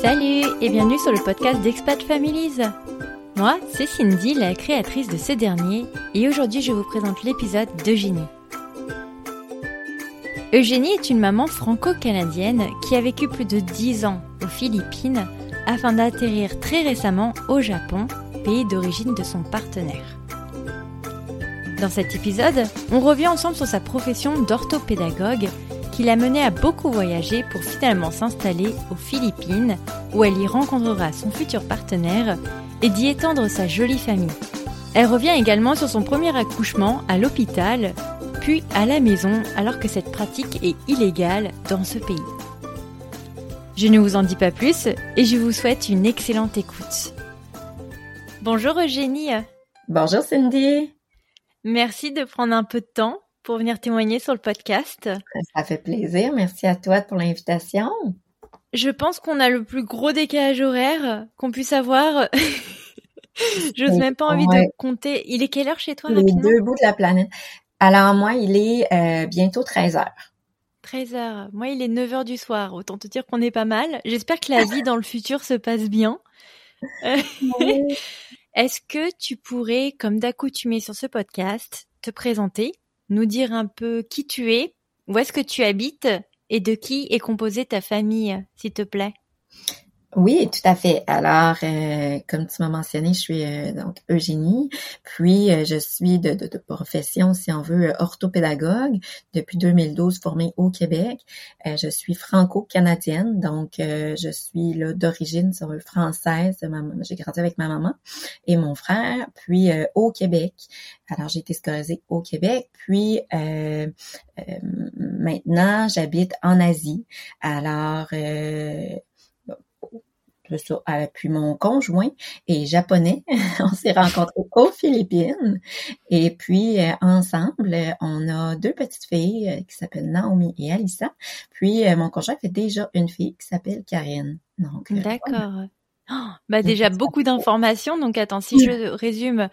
Salut et bienvenue sur le podcast d'Expat Families. Moi, c'est Cindy, la créatrice de ce dernier, et aujourd'hui je vous présente l'épisode d'Eugénie. Eugénie est une maman franco-canadienne qui a vécu plus de 10 ans aux Philippines afin d'atterrir très récemment au Japon, pays d'origine de son partenaire. Dans cet épisode, on revient ensemble sur sa profession d'orthopédagogue qui l'a menée à beaucoup voyager pour finalement s'installer aux Philippines où elle y rencontrera son futur partenaire et d'y étendre sa jolie famille. Elle revient également sur son premier accouchement à l'hôpital, puis à la maison alors que cette pratique est illégale dans ce pays. Je ne vous en dis pas plus et je vous souhaite une excellente écoute. Bonjour Eugénie. Bonjour Cindy. Merci de prendre un peu de temps pour venir témoigner sur le podcast. Ça fait plaisir. Merci à toi pour l'invitation. Je pense qu'on a le plus gros décalage horaire qu'on puisse avoir. J'ose même pas envie de compter. Il est quelle heure chez toi Les deux bouts de la planète. Alors moi, il est euh, bientôt 13 heures. 13 heures. Moi, il est 9 heures du soir. Autant te dire qu'on est pas mal. J'espère que la vie dans le futur se passe bien. Est-ce que tu pourrais, comme d'accoutumé sur ce podcast, te présenter, nous dire un peu qui tu es, où est-ce que tu habites et de qui est composée ta famille, s'il te plaît? Oui, tout à fait. Alors, euh, comme tu m'as mentionné, je suis euh, donc Eugénie, puis euh, je suis de, de, profession, si on veut, orthopédagogue depuis 2012, formée au Québec. je suis franco-canadienne, donc je suis là d'origine sur française. J'ai grandi avec ma maman et mon frère, puis au Québec. Alors, j'ai été scolarisée au Québec, puis maintenant j'habite en Asie. Alors ça. Puis mon conjoint est japonais. on s'est rencontrés aux Philippines. Et puis euh, ensemble, on a deux petites filles euh, qui s'appellent Naomi et Alissa. Puis euh, mon conjoint fait déjà une fille qui s'appelle Karine. Donc D'accord. Oh, bah déjà beaucoup d'informations. Donc attends, si je résume.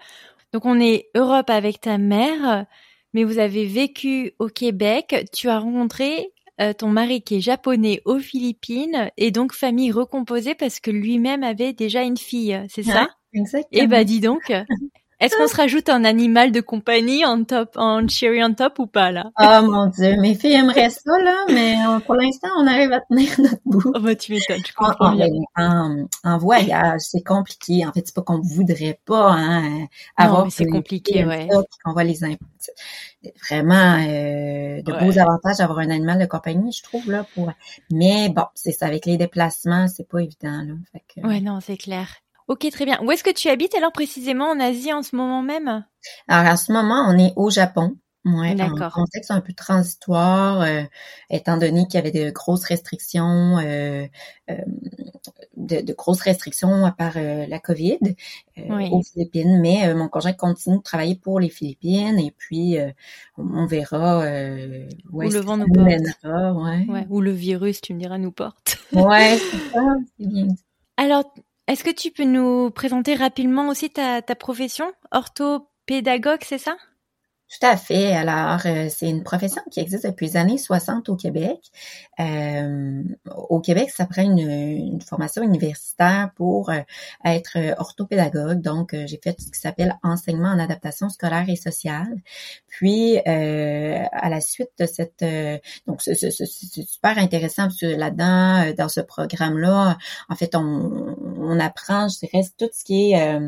Donc on est Europe avec ta mère, mais vous avez vécu au Québec. Tu as rencontré euh, ton mari qui est japonais aux Philippines et donc famille recomposée parce que lui-même avait déjà une fille, c'est ça? Exactement. Eh ben dis donc. Est-ce qu'on se rajoute un animal de compagnie en top, en cherry on top ou pas là? Oh mon dieu, mes filles aimeraient ça là, mais euh, pour l'instant on arrive à tenir notre bout. Oh bah tu m'étonnes, je comprends en, bien. En, en, voyage, c'est compliqué. En fait, c'est pas qu'on voudrait pas hein, avoir. c'est compliqué, ouais. Qu'on va les vraiment euh, de beaux avantages d'avoir un animal de compagnie, je trouve là pour. Mais bon, c'est ça avec les déplacements, c'est pas évident là. Fait que... Ouais, non, c'est clair. Ok, très bien. Où est-ce que tu habites alors précisément en Asie en ce moment même? Alors en ce moment, on est au Japon. Ouais, D'accord. Un contexte un peu transitoire, euh, étant donné qu'il y avait de grosses restrictions, euh, euh, de, grosses restrictions par la COVID aux Philippines. Mais mon conjoint continue de travailler pour les Philippines et puis on, verra où, le vent nous porte. Ouais. Ouais, où le virus, tu me diras, nous porte. ouais, c'est ça, c'est bien Alors, est-ce que tu peux nous présenter rapidement aussi ta, ta profession? Orthopédagogue, c'est ça? Tout à fait. Alors, euh, c'est une profession qui existe depuis les années 60 au Québec. Euh, au Québec, ça prend une, formation universitaire pour euh, être orthopédagogue. Donc, j'ai fait ce qui s'appelle enseignement en adaptation scolaire et sociale. Puis, à la suite de cette... donc, c'est super intéressant parce que là-dedans, dans ce programme-là, en fait, on, on apprend, je dirais, tout ce qui est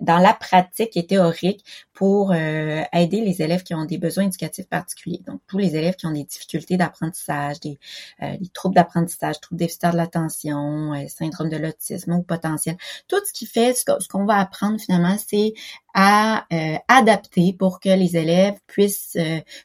dans la pratique et théorique pour euh, aider les élèves qui ont des besoins éducatifs particuliers. Donc, tous les élèves qui ont des difficultés d'apprentissage, des, euh, troubles d'apprentissage, troubles déficitaires de l'attention, euh, syndrome de l'autisme ou potentiel. Tout ce qui fait, ce qu'on va apprendre finalement, c'est à adapter pour que les élèves puissent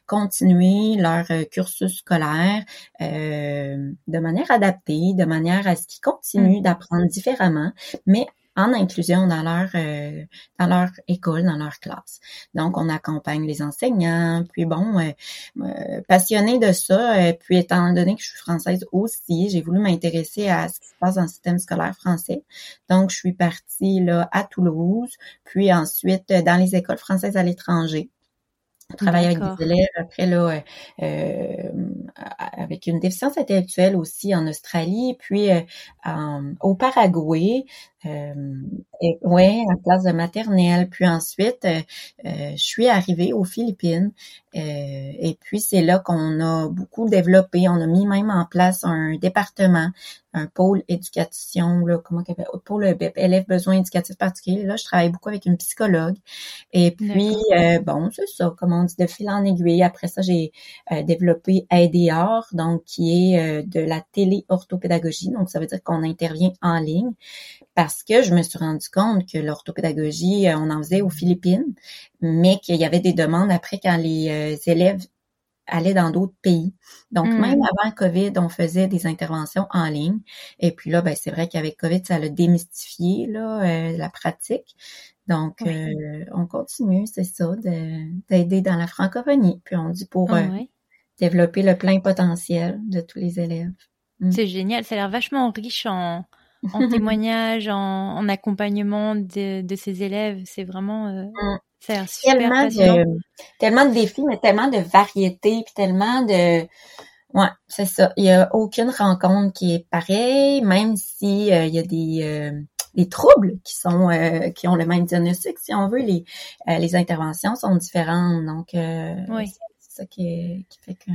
continuer leur cursus scolaire de manière adaptée, de manière à ce qu'ils continuent mmh. d'apprendre différemment, mais en inclusion dans leur euh, dans leur école, dans leur classe. Donc, on accompagne les enseignants. Puis bon, euh, euh passionnée de ça, euh, puis étant donné que je suis française aussi, j'ai voulu m'intéresser à ce qui se passe dans le système scolaire français. Donc, je suis partie là à Toulouse, puis ensuite dans les écoles françaises à l'étranger travailler avec des élèves après là euh, avec une déficience intellectuelle aussi en Australie puis au Paraguay euh, et, ouais, en classe de maternelle. Puis ensuite, euh, euh, je suis arrivée aux Philippines. et puis c'est là qu'on a beaucoup développé. On a mis même en place un département, un pôle éducation, là, comment qu'appelle, pôle élèves besoins éducatifs particuliers. Là, je travaille beaucoup avec une psychologue. Et puis, bon, c'est ça, comme on dit, de fil en aiguille. Après ça, j'ai développé ADR, donc qui est de la téléorthopédagogie. Donc, ça veut dire qu'on intervient en ligne parce que je me suis rendu compte que l'orthopédagogie, euh, on en faisait aux Philippines, mais qu'il y avait des demandes après quand les euh, élèves allaient dans d'autres pays. Donc, hmm. même avant COVID, on faisait des interventions en ligne. Et puis là, ben, c'est vrai qu'avec COVID, ça a démystifié là, euh, la pratique. Donc, on continue, c'est ça, d'aider dans la francophonie. Puis on dit pour ah développer le plein potentiel de tous les élèves. Hmm. C'est génial, ça a l'air vachement riche en, en témoignage, en, accompagnement de, de ces élèves. C'est vraiment euh, mm. super tellement de, tellement de défis, mais tellement de variété, puis tellement de Ouais, c'est ça. Il y a aucune rencontre qui est pareille, même si euh, il y a des euh, des troubles qui sont qui ont le même diagnostic, si on veut, les les interventions sont différentes. Donc oui. c'est ça qui, qui fait que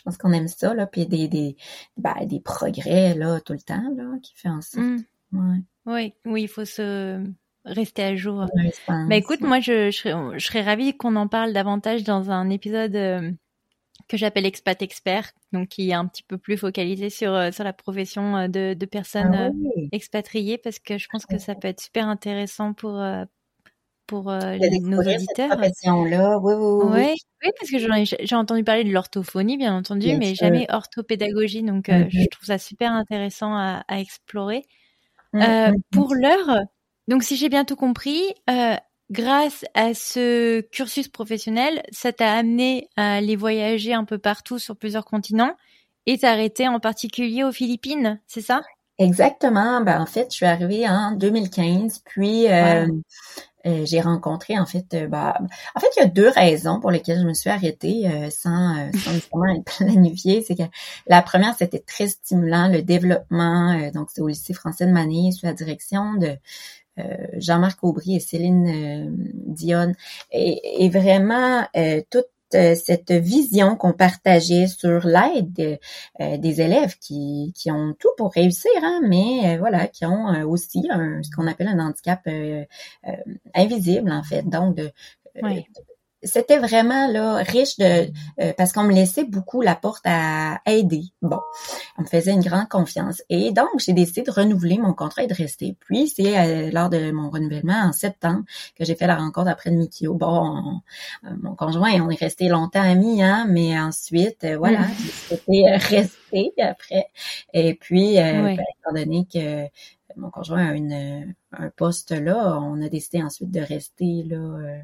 je pense qu'on aime ça, là. Puis des, des, ben, des progrès, là, tout le temps, là, qui fait en sorte. Mm. Oui, oui, il faut se rester à jour. Mais bah, écoute, moi, je, je, serais, je serais ravie qu'on en parle davantage dans un épisode euh, que j'appelle Expat Expert, donc qui est un petit peu plus focalisé sur, euh, sur la profession euh, de, de personnes ah expatriées, parce que je pense que ça peut être super intéressant pour, pour euh, nos auditeurs? oui, oui, oui. Oui, parce que j'ai entendu parler de l'orthophonie, bien entendu, mais jamais orthopédagogie. Donc, euh, je trouve ça super intéressant à, explorer. Euh, mmh, mmh. pour l'heure, donc si j'ai bien tout compris, grâce à ce cursus professionnel, ça t'a amené à aller voyager un peu partout sur plusieurs continents et t'arrêter en particulier aux Philippines, c'est ça? Exactement. Ben, en fait, je suis arrivée en 2015, puis euh, j'ai rencontré en fait euh, bah, en fait il y a deux raisons pour lesquelles je me suis arrêtée euh, sans sans nécessairement être planifiée. C'est que la première c'était très stimulant le développement donc c'est au lycée français de Manille sous la direction de Jean-Marc Aubry et Céline Dionne. Et, et vraiment toute euh, cette vision qu'on partageait sur l'aide euh, des élèves qui, qui ont tout pour réussir, hein, mais euh, voilà, qui ont aussi un, ce qu'on appelle un handicap invisible en fait. Donc de, c'était vraiment là riche de euh, parce qu'on me laissait beaucoup la porte à aider. Bon, on me faisait une grande confiance et donc j'ai décidé de renouveler mon contrat et de rester. Puis c'est euh, lors de mon renouvellement en septembre que j'ai fait la rencontre après de Mikio. Bon, euh, mon conjoint, on est resté longtemps amis, hein, mais ensuite voilà, j'ai resté après. Et puis ben, étant donné que mon conjoint a une un poste là, on a décidé ensuite de rester là.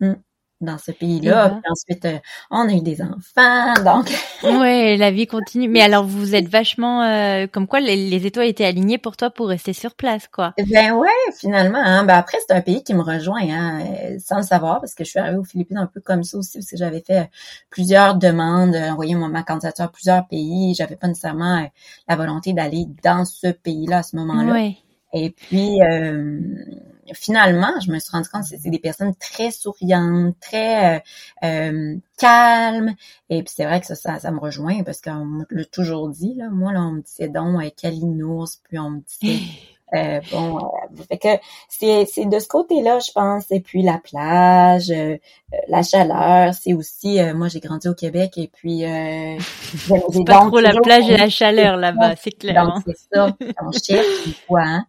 Hmm dans ce pays-là. Puis ensuite, euh, on a eu des enfants, donc. ouais, la vie continue. Mais alors, vous êtes vachement, euh, comme quoi, les, étoiles étaient alignées pour toi pour rester sur place, quoi. Ben ouais, finalement. Hein. Ben après, c'est un pays qui me rejoint, hein, euh, sans le savoir, parce que je suis arrivée aux Philippines un peu comme ça aussi, parce que j'avais fait plusieurs demandes, envoyé ma candidature à plusieurs pays. J'avais pas nécessairement la volonté d'aller dans ce pays-là à ce moment-là. Ouais. Et puis, finalement, je me suis rendu compte que c'est des personnes très souriantes, très euh, euh, calmes. Et puis c'est vrai que ça, ça, me rejoint parce qu'on l'a toujours dit. Là. Moi, là, on me disait donc euh, Kalinours, puis on me disait euh, bon, euh, fait que c'est, c'est de ce côté-là, je pense. Et puis la plage, la chaleur, c'est aussi. moi, j'ai grandi au Québec et puis. Euh, c'est pas trop la plage et la chaleur là-bas, c'est clair. Donc hein. c'est ça. On cherche une fois. Hein.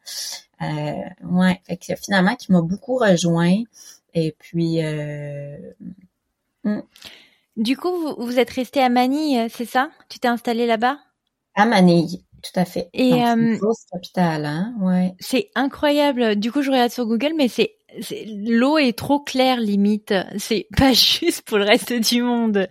Euh, ouais, fait que finalement, qui m'a beaucoup rejoint. Et puis. Euh, hmm. Du coup, vous, vous êtes resté à Manille, euh, c'est ça? Tu t'es installé là-bas? À Manille, tout à fait. Et euh, capitale, hein, ouais. C'est incroyable. Du coup, je regarde sur Google, mais c'est l'eau est trop claire limite. C'est pas juste pour le reste du monde.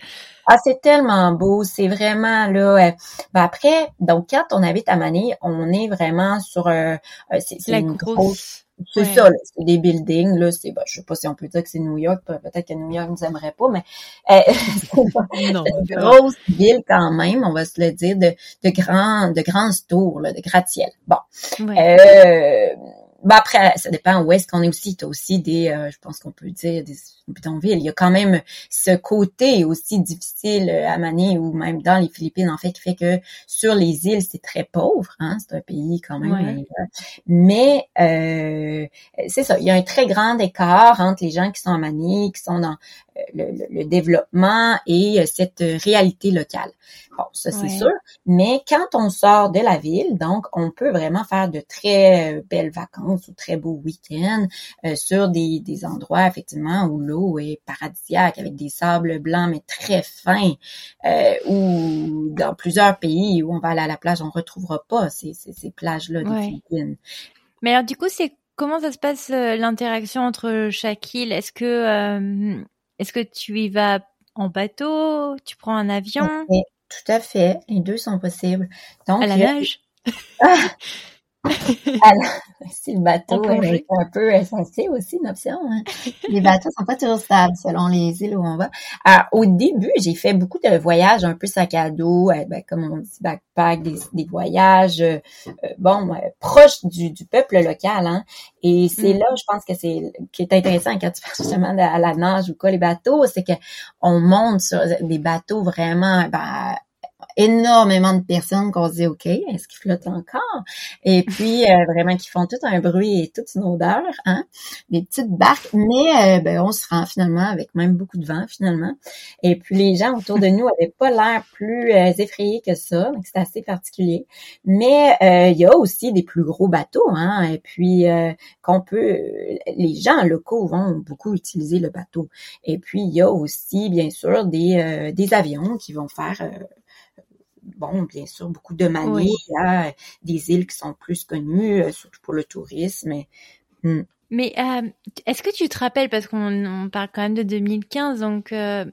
Ah, c'est tellement beau, c'est vraiment là. Euh, ben après, donc quand on habite à Manille, on est vraiment sur euh, c'est une grosse. C'est ça, c'est des buildings, là, c'est, ben, je sais pas si on peut dire que c'est New York, peut-être que New York nous aimerait pas, mais euh, c'est une grosse ville quand même, on va se le dire, de, de grands, de grands tours, là, de gratte-ciel. Bon. Euh, bah après, ça dépend où est-ce qu'on est aussi. Tu as aussi des, euh, je pense qu'on peut dire des Il y a quand même ce côté aussi difficile à manier ou même dans les Philippines, en fait, qui fait que sur les îles, c'est très pauvre. Hein? C'est un pays quand même. Euh, mais euh, c'est ça, il y a un très grand écart entre les gens qui sont à Manille, qui sont dans le, développement et euh, cette réalité locale. Bon, ça c'est sûr. Mais quand on sort de la ville, donc on peut vraiment faire de très euh, belles vacances ou très beaux week-ends euh, sur des, des endroits effectivement où l'eau est paradisiaque avec des sables blancs mais très fins. ou dans plusieurs pays où on va aller à la plage, on retrouvera pas ces, ces, ces plages-là des Philippines. Mais alors du coup, c'est comment ça se passe l'interaction entre chaque île Est-ce que est-ce que tu y vas en bateau? Tu prends un avion? Tout à fait. Les deux sont possibles. Donc, à la nage? Alors, si le bateau est un peu essentiel aussi une option. Hein. Les bateaux sont pas toujours stables selon les îles où on va. Alors, au début, j'ai fait beaucoup de voyages un peu sac à dos, euh, ben, comme on dit backpack, des, des voyages euh, euh, bon proches du, du, peuple local. Hein. Et c'est mm. là, je pense que c'est qui est intéressant quand tu parles justement de, à la nage ou quoi les bateaux, c'est que on monte sur des bateaux vraiment ben, énormément de personnes qu'on se dit OK, est-ce qu'ils flottent encore? Et puis euh, vraiment qui font tout un bruit et toute une odeur, hein, des petites barques, mais euh, ben, on se rend finalement avec même beaucoup de vent finalement. Et puis les gens autour de nous avaient pas l'air plus euh, effrayés que ça, donc c'est assez particulier. Mais il y a aussi des plus gros bateaux, hein, et puis qu'on peut, les gens locaux vont beaucoup utiliser le bateau. Et puis il y a aussi bien sûr des des avions qui vont faire bon, bien sûr, beaucoup de y a des îles qui sont plus connues, euh, surtout pour le tourisme. Hmm. Mais euh, est-ce que tu te rappelles, parce qu'on parle quand même de 2015, donc euh,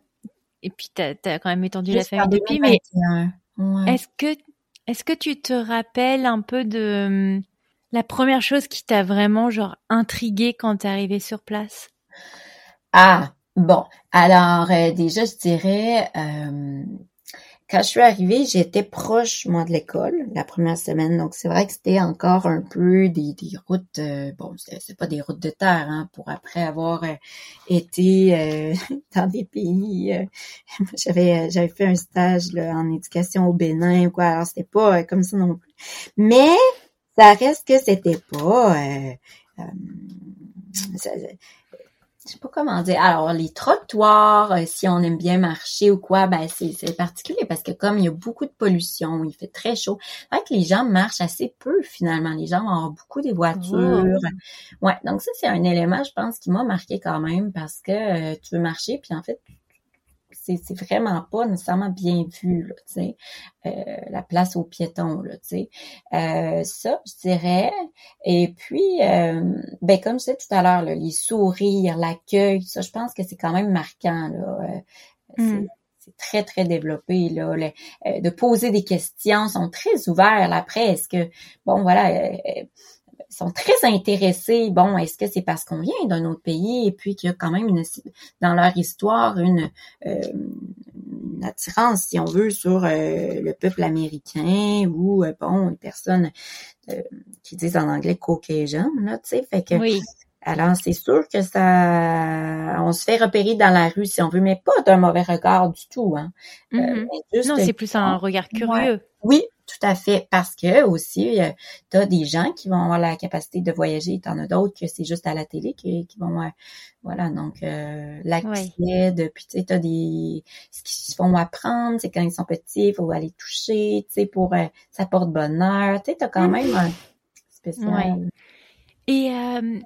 et puis tu as, quand même étendu la famille depuis, mais est-ce que est-ce que tu te rappelles un peu de hum, la première chose qui t'a vraiment genre intrigué quand t'es arrivé sur place? Ah bon, alors déjà je dirais quand je suis arrivée, j'étais proche, moi, de l'école la première semaine. Donc, c'est vrai que c'était encore un peu des, des routes, euh, bon, c'est pas des routes de terre, hein, pour après avoir euh, été euh, dans des pays. j'avais j'avais fait un stage là, en éducation au Bénin ou quoi. Alors, c'était pas comme ça non plus. Mais ça reste que c'était pas je sais pas comment dire. Alors, les trottoirs, euh, si on aime bien marcher ou quoi, ben c'est particulier parce que comme il y a beaucoup de pollution, il fait très chaud, fait que les gens marchent assez peu finalement. Les gens ont beaucoup des voitures. Ouais, donc ça, c'est un élément, je pense, qui m'a marqué quand même parce que euh, tu veux marcher, puis en fait, c'est vraiment pas nécessairement bien vu, là, tu sais, euh, la place aux piétons, là, tu sais. Euh, ça, je dirais. Et puis, euh, ben comme je disais tout à l'heure, les sourires, l'accueil, ça, je pense que c'est quand même marquant, là. Mm. C'est très, très développé, là. de poser des questions, sont très ouverts, la presse. Que, bon, voilà sont très intéressés. Bon, est-ce que c'est parce qu'on vient d'un autre pays et puis qu'il y a quand même une, dans leur histoire une, euh, attirance, si on veut, sur euh, le peuple américain ou euh, bon, une personne qui disent en anglais Caucasian, là, tu sais, fait que oui. Alors, c'est sûr que ça, on se fait repérer dans la rue si on veut, mais pas d'un mauvais regard du tout. Hein. Mm-hmm. non, c'est plus un regard curieux. Oui, tout à fait, parce que aussi, euh, tu as des gens qui vont avoir la capacité de voyager, tu en as d'autres que c'est juste à la télé qui, qui vont euh, voilà, donc euh, l'accès, puis tu sais, tu as des ce qu'ils se font apprendre, c'est quand ils sont petits, il faut aller toucher, tu sais, pour euh, ça porte bonheur, tu sais, tu as quand mm. même un spécial. Et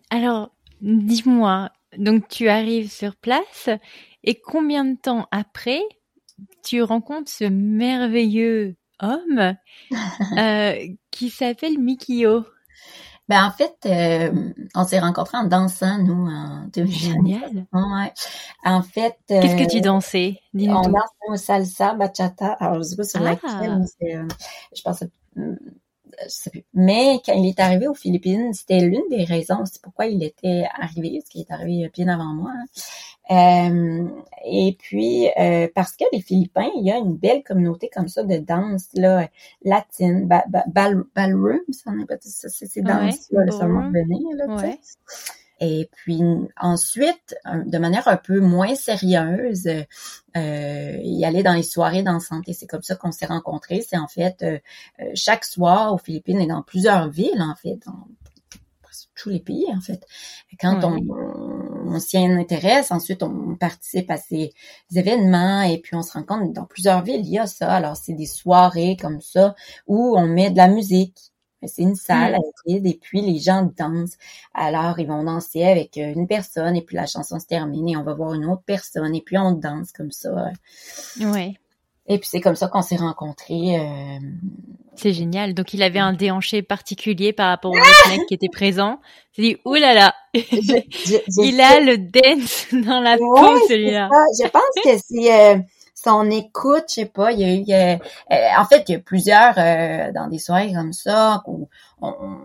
alors, dis-moi, donc tu arrives sur place et combien de temps après tu rencontres ce merveilleux homme euh, qui s'appelle Mikio. Ben en fait, euh, on s'est rencontrés en dansant nous en 2000. Génial. Ouais. En fait, Qu'est-ce que euh, tu dansais? Dis-nous on tout. dansait au salsa, bachata. Alors je sais pas sur Ah. laquelle, mais euh, je je sais plus. Mais quand il est arrivé aux Philippines, c'était l'une des raisons, c'est pourquoi il était arrivé, parce qu'il est arrivé bien avant moi. hein. Euh, et puis euh, parce que les Philippins, il y a une belle communauté comme ça de danse là latine, ba, ba, ball- ballroom, ça ça, c'est ces Ouais, danses là, le seulement ballroom. venir là, tu sais. Ouais. Et puis ensuite, euh, de manière un peu moins sérieuse, euh, il allait dans les soirées dansantes et c'est comme ça qu'on s'est rencontrés. C'est en fait euh, euh, chaque soir aux Philippines et dans plusieurs villes en fait, dans tous les pays en fait. Quand Ouais. on, s'y intéresse, ensuite on participe à ces événements et puis on se rend compte dans plusieurs villes il y a ça. Alors c'est des soirées comme ça où on met de la musique. C'est une salle Mm. avec vide et puis les gens dansent. Alors, ils vont danser avec euh, une personne et puis la chanson se termine et on va voir une autre personne et puis on danse comme ça. Ouais. Et puis c'est comme ça qu'on s'est rencontrés. euh, C'est génial. Donc, il avait un déhanché particulier par rapport aux autres mecs qui étaient présents. S'est dit, ouh là là, je- je- je il a le dance dans la peau, Ouais, celui-là. Ah, je pense que c'est euh, son écoute, je sais pas, il y a eu euh, en fait, il y a plusieurs euh, dans des soirées comme ça où on on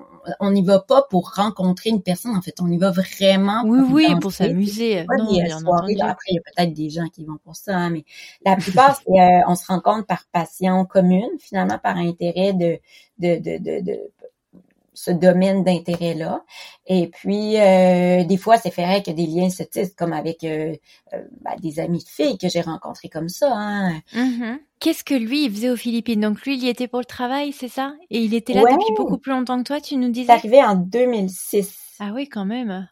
n'y va pas pour rencontrer une personne, en fait, on y va vraiment Oui, pour oui, danser. pour s'amuser. après, il y a peut-être des gens qui vont pour ça, hein, mais la plupart, c'est, euh, on se rencontre par passion commune, finalement, par intérêt de, de, de, de, de ce domaine d'intérêt-là. Et puis, euh, des fois, c'est vrai que des liens se tissent, comme avec euh, euh, ben, des amis de filles que j'ai rencontrés comme ça. Hein. Mhm. Qu'est-ce que lui, il faisait aux Philippines? Donc, lui, il y était pour le travail, c'est ça? Et il était là Ouais. depuis beaucoup plus longtemps que toi, tu nous C'est disais? arrivé en 2006. Ah oui, quand même.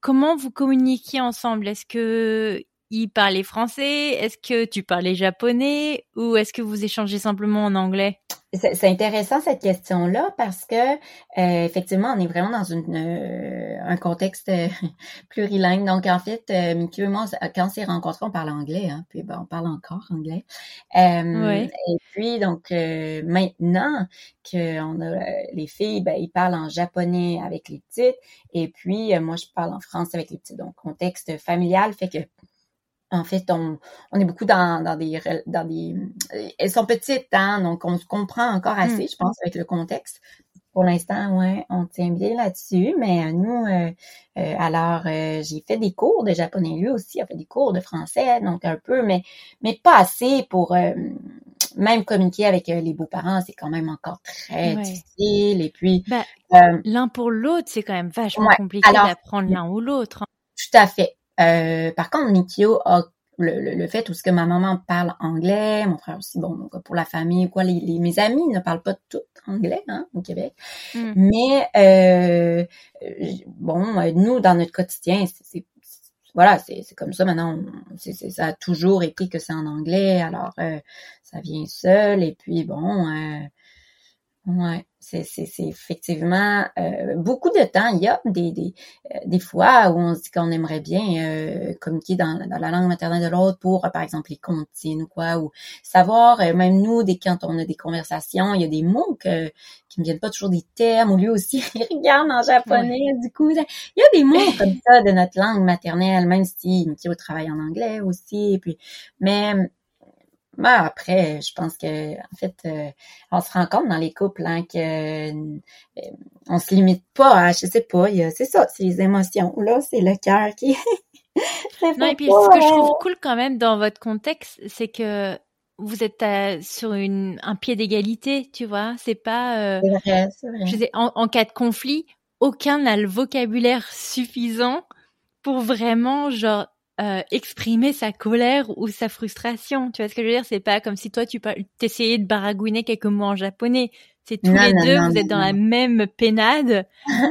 Comment vous communiquiez ensemble? Est-ce que il parlait français? Est-ce que tu parlais japonais? Ou est-ce que vous échangez simplement en anglais? C'est c'est intéressant cette question-là parce que euh, effectivement, on est vraiment dans une, euh, un contexte euh, plurilingue. Donc en fait, euh, et moi, quand on s'est rencontrés, on parle anglais, hein, puis ben, on parle encore anglais. Euh, Ouais. Et puis donc euh, maintenant que on a euh, les filles, ben, ils parlent en japonais avec les petites, et puis euh, moi je parle en français avec les petites. Donc contexte familial fait que en fait, on, on est beaucoup dans, dans des dans des elles sont petites, hein, donc on se comprend encore assez, je pense, avec le contexte. Pour l'instant, ouais, on tient bien là-dessus, mais euh, nous, euh, euh, alors euh, j'ai fait des cours de japonais, lui aussi a fait des cours de français, donc un peu, mais mais pas assez pour euh, même communiquer avec les beaux-parents, c'est quand même encore très Ouais. difficile. Et puis, euh, L'un pour l'autre, c'est quand même vachement Ouais, compliqué d'apprendre l'un ou l'autre. hein. Tout à fait. Euh, par contre, Nikio a le, le, le fait où ce que ma maman parle anglais, mon frère aussi, bon, donc, pour la famille, quoi, les, les- mes amis ne parlent pas tout anglais hein, au Québec. Mm. Mais euh, bon, euh, nous, dans notre quotidien, c'est voilà, c'est c'est comme ça maintenant. c'est c'est- ça a toujours été que c'est en anglais, alors euh, ça vient seul. Et puis bon, euh, ouais, c'est c'est c'est effectivement euh, beaucoup de temps. Il y a des des euh, des fois où on se dit qu'on aimerait bien euh, communiquer dans, dans la langue maternelle de l'autre pour, euh, par exemple, les comptines ou quoi, ou savoir, euh, même nous, dès quand on a des conversations, il y a des mots que, qui me viennent pas toujours des termes, ou lui aussi, il regarde en japonais, du coup, il y a des mots comme ça de notre langue maternelle, même si Mikio travaille en anglais aussi, et puis, mais après, je pense que en fait, euh, on se rend compte dans les couples hein, que euh, on se limite pas à, je sais pas, c'est ça, c'est les émotions. Là, c'est le cœur qui. Non, et puis pas, ce que je trouve cool quand même dans votre contexte, c'est que vous êtes à- sur une, un pied d'égalité, tu vois. C'est pas, euh, C'est vrai, vrai. je sais, en, en cas de conflit, aucun n'a le vocabulaire suffisant pour vraiment, genre, euh, exprimer sa colère ou sa frustration. Tu vois ce que je veux dire? C'est pas comme si toi, tu t'essayais de baragouiner quelques mots en japonais. C'est tous Non, les non, deux, non, vous êtes dans la même pénade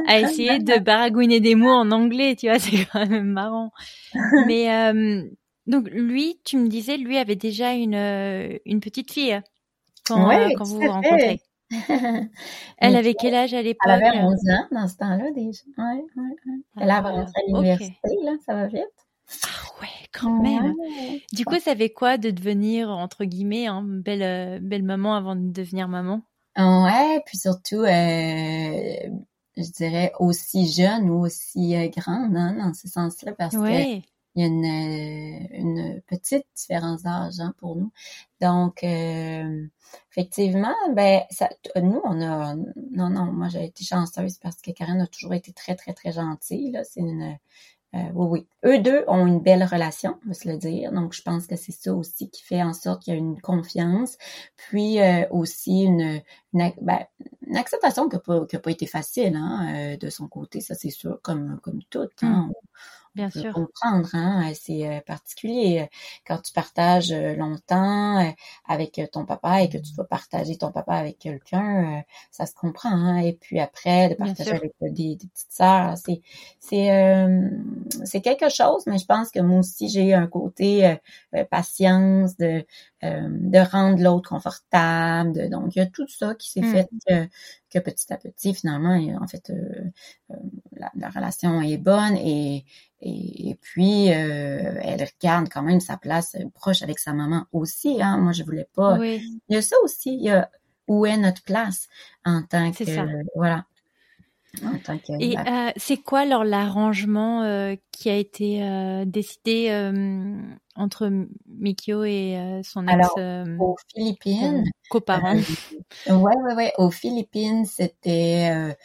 à essayer de baragouiner des mots en anglais. Tu vois, c'est quand même marrant. Mais euh, donc lui, tu me disais, lui avait déjà une euh, une petite fille quand, vous vous à rencontrez. Elle avait quel âge à l'époque Elle avait 11 ans dans ce temps-là déjà. Ouais, ouais, ouais. Elle a Ah, rentré à ok. l'université, là, ça va vite. Ah ouais, quand même. Ouais. Du coup, ça fait quoi de devenir entre guillemets hein, belle euh, belle maman avant de devenir maman? Ouais, puis surtout, euh, je dirais, aussi jeune ou aussi grande hein, dans ce sens-là, parce que il y a une, une petite différence d'âge hein, pour nous. Donc, euh, effectivement, ben, ça, nous, on a, non, non, moi j'ai été chanceuse parce que Karen a toujours été très, très, très gentille. Là, c'est une, euh, oui, oui. Eux deux ont une belle relation, on va se le dire. Donc, je pense que c'est ça aussi qui fait en sorte qu'il y a une confiance, puis euh, aussi ben, une acceptation qui n'a pas, été facile hein, de son côté, ça c'est sûr, comme, comme tout. Hein. Bien sûr. comprendre, hein, c'est euh, particulier quand tu partages euh, longtemps euh, avec ton papa et que tu dois partager ton papa avec quelqu'un, ça se comprend. Hein, et puis après, de partager avec des, des, petites sœurs, c'est c'est c'est quelque chose. Mais je pense que moi aussi j'ai un côté patience de de rendre l'autre confortable. donc il y a tout ça qui s'est mmh. fait que petit à petit finalement, en fait, la, la relation est bonne et et, puis, euh, elle regarde quand même sa place euh, proche avec sa maman aussi. Hein. Moi, je voulais pas. Il y a ça aussi. Il y a où est notre place en tant que ça. voilà. Que, Et euh, c'est quoi alors l'arrangement euh, qui a été euh, décidé entre Mikio et son ex Alors, aux Philippines, coparent. ouais, ouais, ouais. Aux Philippines, c'était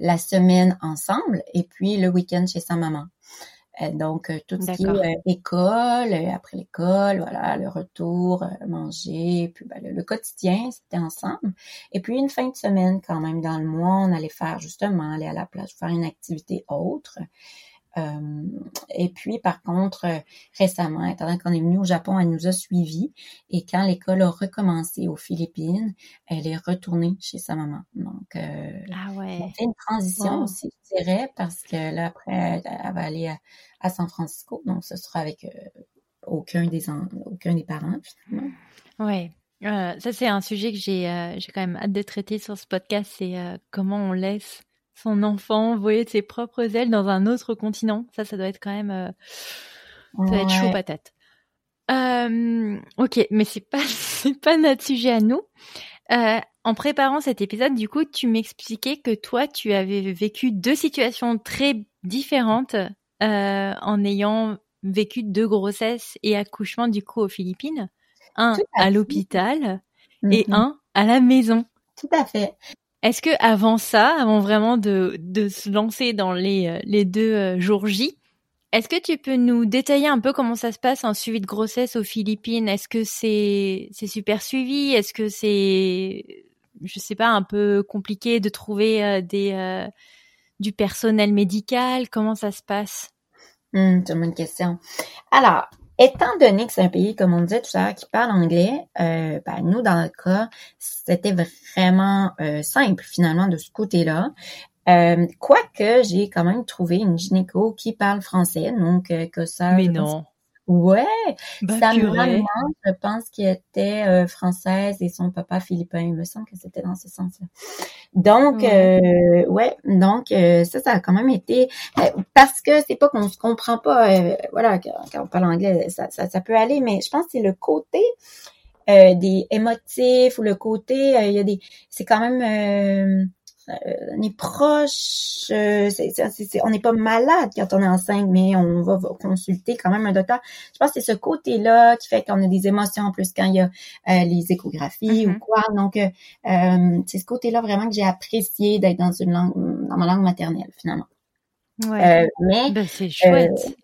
la semaine ensemble et puis le week-end chez sa maman. Euh, donc, euh, tout ce qui est euh, école, après l'école, voilà, le retour, manger, puis ben, le, quotidien, c'était ensemble. Et puis une fin de semaine quand même dans le mois, on allait faire justement, aller à la plage, faire une activité autre. Euh, et puis, par contre, euh, récemment, étant donné qu'on est venu au Japon, elle nous a suivis. Et quand l'école a recommencé aux Philippines, elle est retournée chez sa maman. Donc, euh, ah ouais. on fait une transition aussi, je dirais, parce que là, après, elle va aller à, San Francisco. Donc, ce sera avec aucun des aucun des parents, finalement. Ouais. ça, c'est un sujet que j'ai j'ai quand même hâte de traiter sur ce podcast, c'est comment on laisse son enfant voler de ses propres ailes dans un autre continent. Ça, ça doit être quand même, euh, ça doit être chaud patate. Euh, ok, mais c'est pas c'est pas notre sujet à nous. Euh, en préparant cet épisode, du coup, tu m'expliquais que toi, tu avais vécu deux situations très différentes en ayant vécu deux grossesses et accouchements du coup aux Philippines, un à, l'hôpital et mm-hmm. un à la maison. Tout à fait. Est-ce que avant ça, avant vraiment de, de se lancer dans les, euh, les deux euh, jours J, est-ce que tu peux nous détailler un peu comment ça se passe en suivi de grossesse aux Philippines? Est-ce que c'est super suivi? Est-ce que c'est je sais pas un peu compliqué de trouver euh, des du personnel médical? Comment ça se passe? Mmh, C'est une bonne question. Alors, Étant donné que c'est un pays, comme on disait tout à l'heure, qui parle anglais, euh, ben, nous, dans le cas, c'était vraiment euh, simple finalement de ce côté-là. Euh, quoique j'ai quand même trouvé une gynéco qui parle français, donc euh, que ça. Mais non. Ouais, bah, sa maman, je pense qu'il était euh, française et son papa philippin. Il me semble que c'était dans ce sens-là. Donc, ouais, euh, ouais donc euh, ça, ça a quand même été parce que c'est pas qu'on se comprend pas. voilà, quand, on parle anglais, ça, ça, ça, peut aller, mais je pense que c'est le côté des émotifs ou le côté, il y a des, c'est quand même euh, on est proche, euh, on n'est pas malade quand on est enceinte, mais on va, consulter quand même un docteur. Je pense que c'est ce côté-là qui fait qu'on a des émotions en plus quand il y a euh, les échographies ou mm-hmm. quoi. Donc, c'est ce côté-là vraiment que j'ai apprécié d'être dans une langue, dans ma langue maternelle finalement. Ouais. mais ben, c'est chouette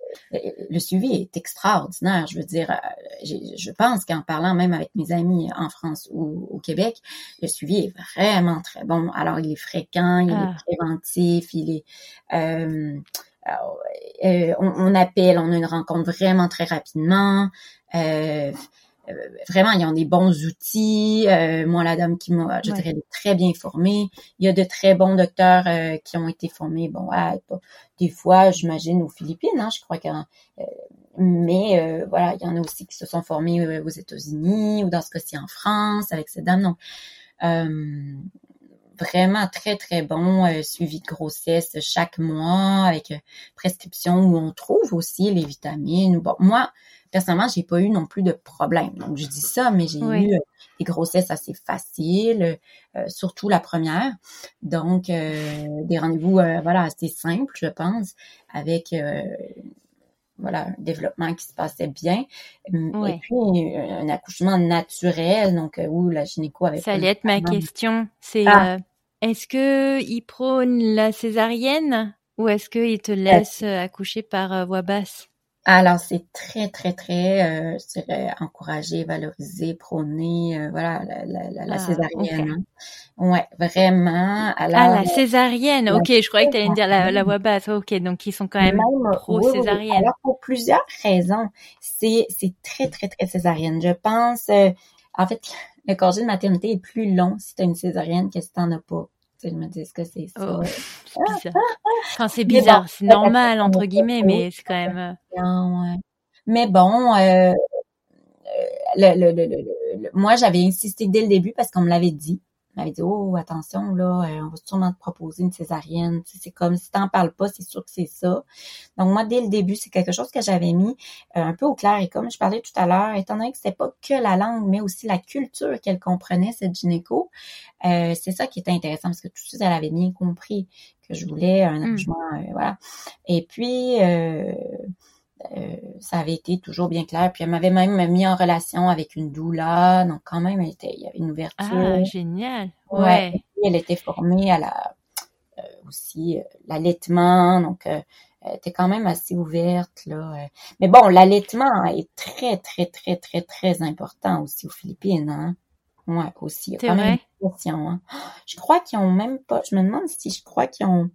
le suivi est extraordinaire. Je veux dire, euh, je pense qu'en parlant même avec mes amis en France ou au Québec, le suivi est vraiment très bon. Alors, il est fréquent, il est ah. préventif, il est... Euh, euh, on, appelle, on a une rencontre vraiment très rapidement. Vraiment, ils ont des bons outils. moi, la dame qui m'a, je dirais, très bien formée. Il y a de très bons docteurs qui ont été formés. Bon, des fois, j'imagine, aux Philippines, hein, je crois qu'il euh, mais euh, voilà, il y en a aussi qui se sont formés euh, aux États-Unis ou dans ce cas-ci en France avec ces dames. Donc, vraiment très très bon suivi de grossesse chaque mois avec prescription où on trouve aussi les vitamines. Bon, moi personnellement, j'ai pas eu non plus de problème. Donc, je dis ça, mais j'ai eu des grossesses assez faciles, surtout la première. Donc, des rendez-vous, voilà, assez simples, je pense, avec voilà, un développement qui se passait bien. Et puis, un accouchement naturel, donc où la gynéco avait... Ça allait être ma question. C'est ah. est-ce que il prône la césarienne ou est-ce qu'il te laisse accoucher par voix basse? Alors, c'est très, très, très, euh, je dirais, encouragé, valorisé, prôné, euh, voilà, la, la, la ah, césarienne. Hein. Ouais, vraiment. Alors, ah, la césarienne, ok, je croyais que tu allais me dire la, la voix basse, ok, donc ils sont quand même, pro-césarienne. Alors, pour plusieurs raisons, c'est, c'est très, très, très césarienne. Je pense, euh, en fait, le congé de maternité est plus long si tu as une césarienne que si tu n'en as pas. Je me dis, que c'est ça? Oh, c'est bizarre. c'est normal, entre guillemets, mais c'est quand même... Euh, mais bon, euh, le, le, le, moi, j'avais insisté dès le début parce qu'on me l'avait dit m'avait dit oh attention là euh, on va sûrement te proposer une césarienne. C'est comme si t'en parles pas c'est sûr que c'est ça. Donc moi dès le début c'est quelque chose que j'avais mis euh, un peu au clair et comme je parlais tout à l'heure étant donné que c'était pas que la langue mais aussi la culture qu'elle comprenait cette gynéco euh, c'est ça qui était intéressant parce que tout de suite elle avait bien compris que je voulais un mmh. accouchement voilà. Et puis euh, ça avait été toujours bien clair. Puis elle m'avait même mis en relation avec une doula, donc quand même, il y avait une ouverture. Ah, génial. Ouais. elle était formée à la euh, aussi euh, l'allaitement, donc elle était quand même assez ouverte là. Mais bon, l'allaitement est très très très très très important aussi aux Philippines. Hein. Ouais, aussi. Il y a quand même une hein. Je crois qu'ils ont même pas. Je me demande si je crois qu'ils ont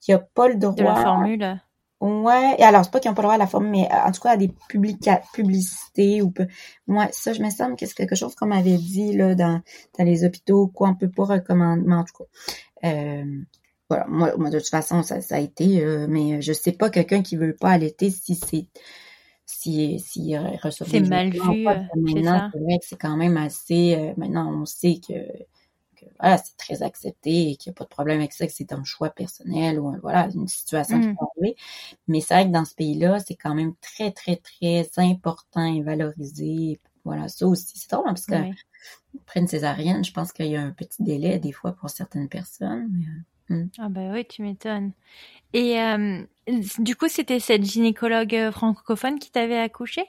qu'il n'y a pas le droit. De la formule. Ouais, et alors c'est pas qu'ils n'ont pas le droit à la forme, mais euh, en tout cas à des publicités ou peu. Moi, ça, je me semble que c'est quelque chose qu'on m'avait dit là dans, dans les hôpitaux, quoi, on peut pas recommander, mais en tout cas. Euh, voilà, moi, de toute façon, ça, ça a été, euh, mais je sais pas quelqu'un qui veut pas allaiter si c'est si si C'est mal vu. Maintenant, c'est vrai que c'est quand même assez. maintenant, on sait que voilà, c'est très accepté et qu'il n'y a pas de problème avec ça, que c'est un choix personnel ou voilà, une situation qui mm. peut arriver. Mais c'est vrai que dans ce pays-là, c'est quand même très, très, très important et valorisé. Voilà, ça aussi, c'est drôle, hein, parce que après une césarienne, je pense qu'il y a un petit délai des fois pour certaines personnes. Euh, mm. Ah bah oui, tu m'étonnes. Et euh, du coup, c'était cette gynécologue euh, francophone qui t'avait accouché?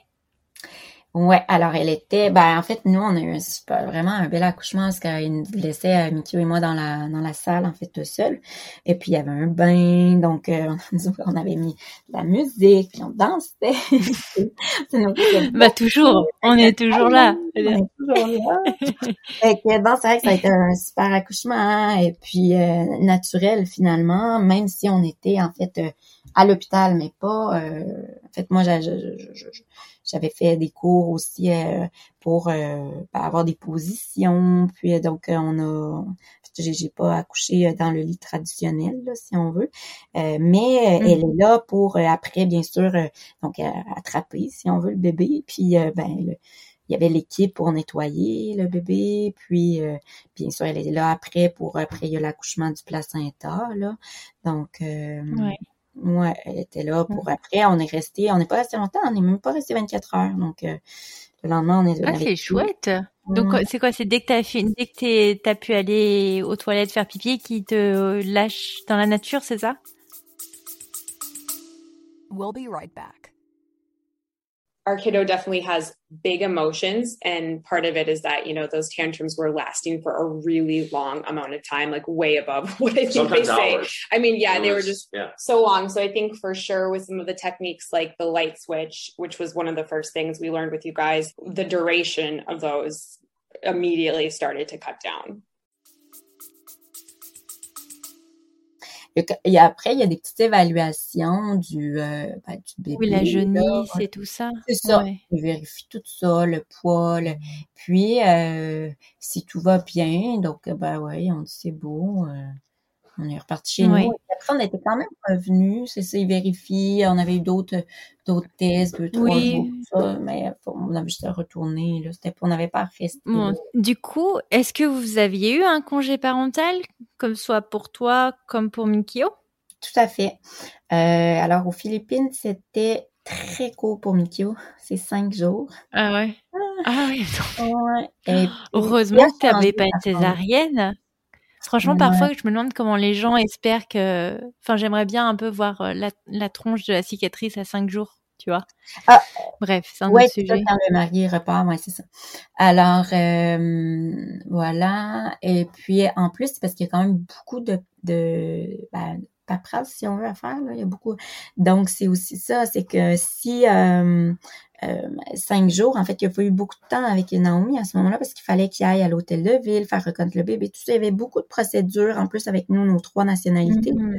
Ouais, alors elle était, ben en fait nous on a eu un super, vraiment un bel accouchement parce qu'elle nous laissait euh, Mikio et moi dans la dans la salle en fait tout seul. Et puis il y avait un bain, donc euh, on avait mis de la musique, puis on dansait. bah toujours, on est toujours là. On est toujours là. et que bon, c'est vrai que ça a été un super accouchement hein, et puis euh, naturel finalement, même si on était en fait à l'hôpital, mais pas. en fait moi j'avais fait des cours aussi euh, pour euh, ben, avoir des positions. Puis euh, donc on a, j'ai pas accouché dans le lit traditionnel là, si on veut, mais mmh. elle est là pour après bien sûr donc attraper si on veut le bébé. Puis ben il y avait l'équipe pour nettoyer le bébé, puis bien sûr elle est là après pour après il y a l'accouchement du placenta là. Donc Ouais, elle était là pour après. On est resté, on n'est pas resté longtemps, on n'est même pas resté 24 heures. Donc, euh, le lendemain, on est. Ah, c'est chouette. Donc, c'est quoi C'est dès que t'as dès que t'as pu aller aux toilettes faire pipi, qui te lâche dans la nature, c'est ça? We'll be right back. Our kiddo definitely has big emotions and part of it is that you know those tantrums were lasting for a really long amount of time like way above what i think Sometimes they hours. say i mean yeah they were just yeah. so long so i think for sure with some of the techniques like the light switch which was one of the first things we learned with you guys the duration of those immediately started to cut down Et après, il y a des petites évaluations du, euh, ben, du bébé. Oui, la jeunisse et tout ça. C'est ça. On vérifie tout ça, le poids. Puis, euh, si tout va bien, donc, ben ouais, on dit c'est beau. Euh, on est reparti chez nous. après, on était quand même revenus, c'est ça, ils vérifient. On avait eu d'autres, d'autres tests, deux, trois jours, ça, mais on avait juste retourné, là. C'était, on n'avait pas resté. du coup, est-ce que vous aviez eu un congé parental, comme soit pour toi, comme pour Mikio? Tout à fait. Euh, alors, aux Philippines, c'était très court pour Mikio. C'est cinq jours. Ah ouais? Ah oui. ouais. Heureusement que tu n'avais pas une césarienne. Franchement, parfois, je me demande comment les gens espèrent que. Enfin, j'aimerais bien un peu voir euh, la, la, tronche de la cicatrice à cinq jours, tu vois. Ah, Bref, c'est un ouais, autre sujet. Quand le mari repart, ouais, c'est ça. Alors, euh, voilà. Et puis, en plus, parce qu'il y a quand même beaucoup de, de ben, paperasse, si on veut, à faire. Là. Il y a beaucoup. Donc, c'est aussi ça, c'est que si euh, euh, cinq jours, en fait, il a fallu beaucoup de temps avec Naomi à ce moment-là parce qu'il fallait qu'il aille à l'hôtel de ville, faire reconnaître le bébé, tout ça. Il y avait beaucoup de procédures, en plus, avec nous, nos trois nationalités. Mm-hmm.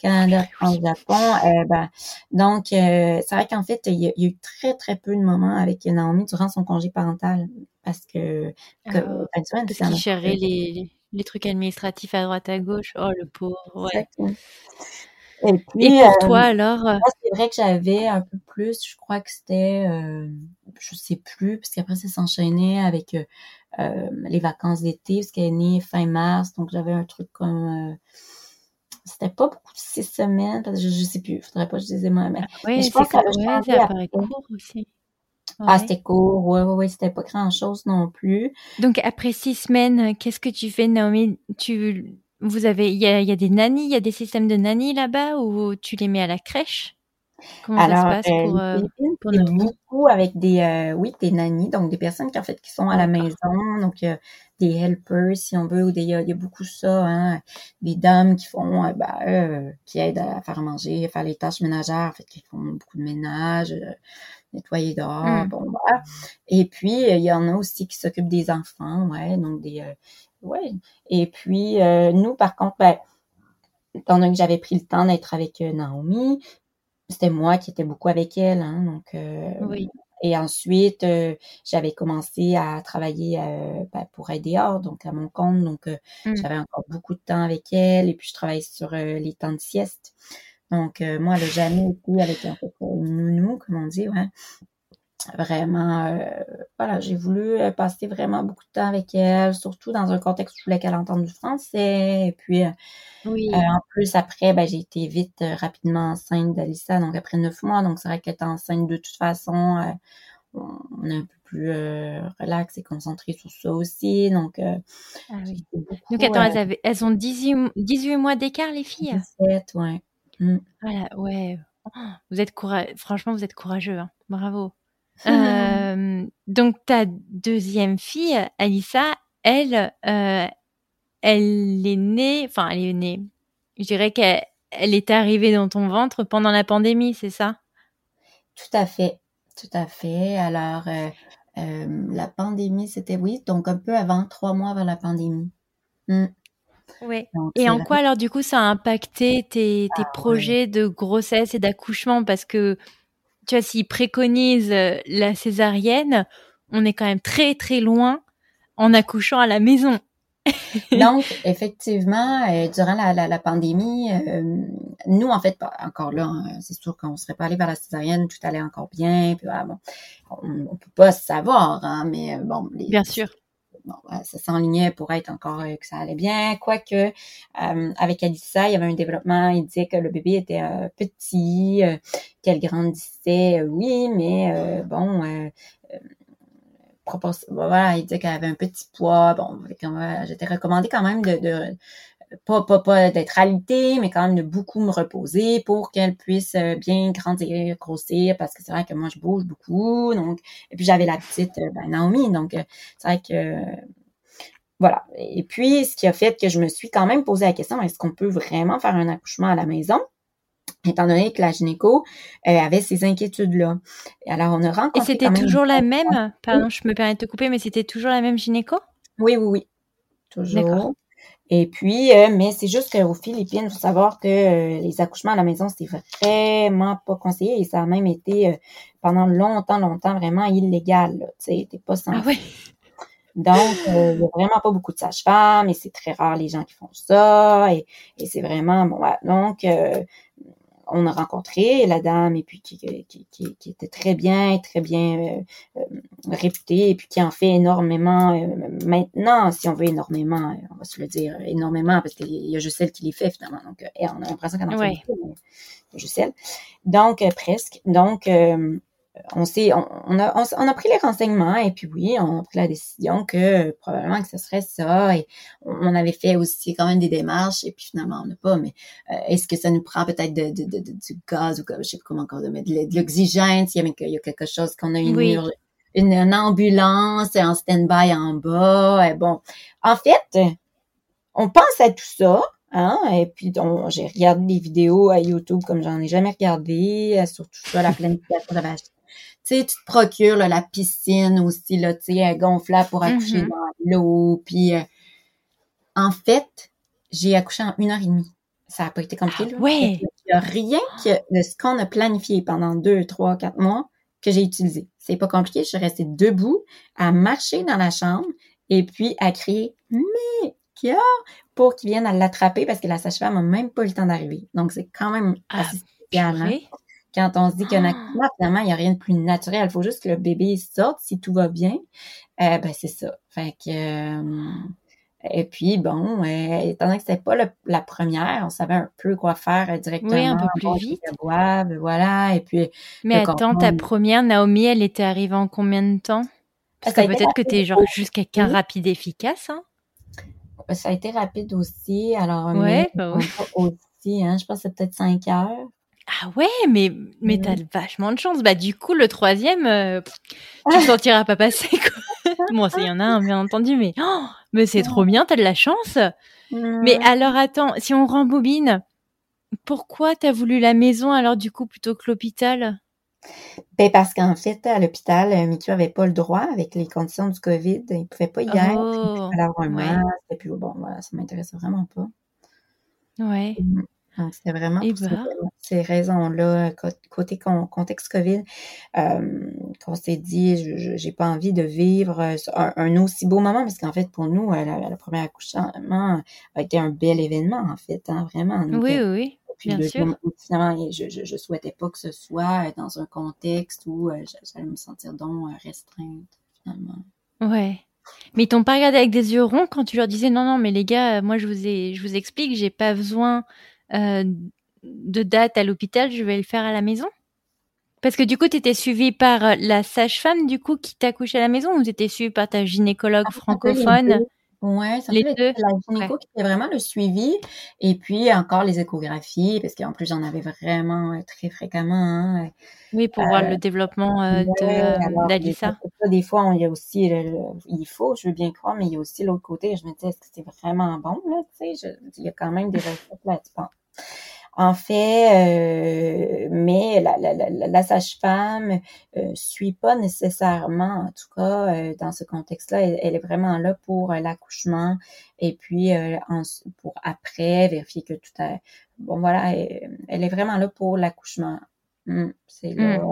Canada, France, Japon. Euh, ben, donc, euh, c'est vrai qu'en fait, il y, a, eu très, très peu de moments avec Naomi durant son congé parental parce que... que euh, parce qu'il gérait les, les trucs administratifs à droite à gauche. Oh, le pauvre, ouais. Et, puis, Et pour toi, euh, alors euh C'est vrai que j'avais un peu plus, je crois que c'était, euh, je sais plus, parce qu'après, ça s'enchaînait avec euh, les vacances d'été, parce qu'elle est née fin mars, donc j'avais un truc comme... c'était pas beaucoup de six semaines, parce que je, je sais plus, faudrait pas que je disais moi, mais, oui, je pense que ça, ça paraît court aussi. Ah, c'était court, ouais, ouais, ouais, c'était pas grand chose non plus. Donc après six semaines, qu'est-ce que tu fais, Naomi? Tu, vous avez, il y a, y a, des nannies, il y a des systèmes de nannies là-bas ou tu les mets à la crèche? Comment Alors, ça se passe pour, euh, pour beaucoup avec des, euh, oui, des nannies, donc des personnes qui en fait qui sont à la maison, donc euh, des helpers si on veut, ou des, il y a, beaucoup ça, hein, des dames qui font, euh, ben, euh, qui aident à faire manger, à faire les tâches ménagères, en fait, qui font beaucoup de ménage nettoyer dehors, mmh. bon bah. Et puis il y en a aussi qui s'occupent des enfants, ouais, donc des euh, ouais. Et puis euh, nous par contre, ben, étant donné que j'avais pris le temps d'être avec euh, Naomi, c'était moi qui étais beaucoup avec elle, hein, donc oui. Et ensuite, j'avais commencé à travailler ben, pour aider hors, donc à mon compte. Donc, mmh. j'avais encore beaucoup de temps avec elle. Et puis, je travaillais sur les temps de sieste. Donc, euh, moi, elle n'a jamais été avec un nounou, comme on dit, ouais. Vraiment, euh, voilà, j'ai voulu euh, passer vraiment beaucoup de temps avec elle, surtout dans un contexte où je voulais qu'elle entende du français. Et puis, oui. en plus, après, ben, j'ai été vite, rapidement enceinte d'Alissa, donc après neuf mois. Donc, c'est vrai qu'elle est enceinte de toute façon. on est un peu plus relax et concentré sur ça aussi. Donc, ah donc attends, elles, elles, ont 18, 18 mois d'écart, les filles? 17, ouais. Mmh. Voilà, ouais. Vous êtes courageux. Franchement, vous êtes courageux. Hein. Bravo. euh, donc, ta deuxième fille, Alissa, elle, euh, elle est née. Enfin, elle est née. Je dirais qu'elle elle est arrivée dans ton ventre pendant la pandémie, c'est ça? Tout à fait. Tout à fait. Alors, euh, la pandémie, c'était oui, donc un peu avant, trois mois avant la pandémie. Et en quoi alors du coup ça a impacté tes, tes ah, projets de grossesse et d'accouchement? Parce que tu vois, s'ils préconisent euh, la césarienne, on est quand même très très loin en accouchant à la maison. Donc, effectivement, euh, durant la, la, la pandémie, euh, nous, en fait, encore là, hein, c'est sûr qu'on serait pas allé vers la césarienne, tout allait encore bien. Puis, bon, on, ne peut pas savoir, hein, mais bon. Les, Bien sûr bon, ça s'enlignait pour être encore euh, que ça allait bien. Quoique, euh, avec Alissa, il y avait un développement. Il disait que le bébé était euh, petit, qu'elle grandissait, oui, mais bon, voilà, il disait qu'elle avait un petit poids. Bon, j'étais recommandée quand même de, pas, pas, pas d'être alitée, mais quand même de beaucoup me reposer pour qu'elle puisse euh, bien grandir, grossir, parce que c'est vrai que moi, je bouge beaucoup. Donc, et puis j'avais la petite euh, ben, Naomi, donc euh, c'est vrai que voilà. Et puis, ce qui a fait que je me suis quand même posé la question, est-ce qu'on peut vraiment faire un accouchement à la maison? étant donné que la gynéco avait ces inquiétudes-là? Alors, on a rencontré... Et c'était toujours la même? Pardon, je me permets de te couper, mais c'était toujours la même gynéco? Oui, oui, oui. Toujours. Et puis, euh, mais c'est juste qu'aux Philippines, il faut savoir que euh, les accouchements à la maison, c'est vraiment pas conseillé et ça a même été euh, pendant longtemps, longtemps vraiment illégal. C'était pas sans. Ah oui. Donc, il n'y a vraiment pas beaucoup de sages-femmes et c'est très rare les gens qui font ça et, et c'est vraiment bon. Donc, on a rencontré la dame et puis qui, qui, qui, était très bien, très bien euh, réputée et puis qui en fait énormément maintenant, si on veut énormément, on va se le dire énormément parce qu'il y a juste qui les fait finalement. Donc, on a l'impression qu'elle en fait beaucoup, mais juste elle. Donc, presque. Donc, on s'est, on, a, on, a pris les renseignements et puis oui, on a pris la décision que probablement que ce serait ça. Et on, avait fait aussi quand même des démarches et puis finalement on n'a pas. Mais euh, est-ce que ça nous prend peut-être de, de, de, du gaz ou je sais pas comment encore de mettre de, l'oxygène s'il y y a quelque chose qu'on a une, une, une, ambulance en stand-by en bas. Et bon, en fait, on pense à tout ça. Hein? Et puis, j'ai regardé des vidéos à YouTube comme j'en ai jamais regardé, surtout ça, la planification de la sais, tu te procures la piscine aussi, là, tu sais, gonflable pour accoucher mm-hmm. dans l'eau. Puis, euh, en fait, j'ai accouché en une heure et demie. Ça n'a pas été compliqué. Ah, ouais. Il n'y a rien que de ce qu'on a planifié pendant deux, trois, quatre mois que j'ai utilisé. C'est pas compliqué. Je suis restée debout à marcher dans la chambre et puis à crier « Mais qui a? » pour qu'ils viennent à l'attraper parce que la sage-femme n'a même pas eu le temps d'arriver. Donc, c'est quand même ah, assez spécial. Quand on se dit qu'un accouchement, ah! finalement, il n'y a rien de plus naturel. Il faut juste que le bébé sorte si tout va bien. Euh, ben, c'est ça. Fait que, euh, et puis, bon, euh, étant donné que c'était pas la première, on savait un peu quoi faire directement. Oui, un peu plus vite. voilà. Et puis. Mais attends, ta première, Naomi, elle était arrivée en combien de temps? Parce que peut-être que tu es genre juste quelqu'un rapide, efficace, hein? Ça a été rapide aussi. Alors, ouais, bah aussi, hein, je pense que c'est peut-être cinq heures. Ah ouais, mais, mais t'as vachement de chance. Bah, du coup, le troisième, euh, tu ne sentiras pas passer, quoi. bon, il y en a un, bien entendu, mais, oh, mais c'est trop bien, t'as de la chance. Mais alors, attends, si on rembobine, pourquoi t'as voulu la maison, alors, du coup, plutôt que l'hôpital? Ben parce qu'en fait, à l'hôpital, euh, Mickey avait pas le droit avec les conditions du COVID. Il pouvait pas y aller. Oh, il avoir un masque. Et puis, bon, voilà, ça m'intéressait vraiment pas. Ouais. Mmh. Donc, c'était vraiment pour bah. Ces, raisons-là, côté contexte COVID, euh, qu'on s'est dit, je j'ai pas envie de vivre euh, un, aussi beau moment, parce qu'en fait, pour nous, euh, le premier accouchement a été un bel événement, en fait, hein, vraiment. oui, oui, oui. Puis Bien sûr. finalement, je, je, souhaitais pas que ce soit dans un contexte où j'allais me sentir donc restreinte, finalement. Ouais. Mais ils t'ont pas regardé avec des yeux ronds quand tu leur disais non, non, mais les gars, moi je vous ai, je vous explique, j'ai pas besoin euh, de date à l'hôpital, je vais le faire à la maison Parce que du coup, tu étais suivie par euh, la sage-femme du coup qui t'accouche à la maison ou tu étais suivie par ta gynécologue ah, francophone? Ouais, ça les deux? La gynéco qui fait vraiment le suivi et puis encore les échographies parce qu'en plus j'en avais vraiment euh, très fréquemment. Hein, oui, pour voir le développement d'Alissa. Des, fois, il y a aussi, il faut, je veux bien croire, mais il y a aussi l'autre côté. Je me dis, est-ce que c'est vraiment bon là Tu sais, il y a quand même des recettes là-dessus. En fait, euh, mais la, la, la, la sage-femme euh, suit pas nécessairement, en tout cas euh, dans ce contexte-là, elle, est vraiment là pour euh, l'accouchement et puis pour après vérifier que tout est bon. Voilà, elle, est vraiment là pour l'accouchement. Hum, c'est mmh.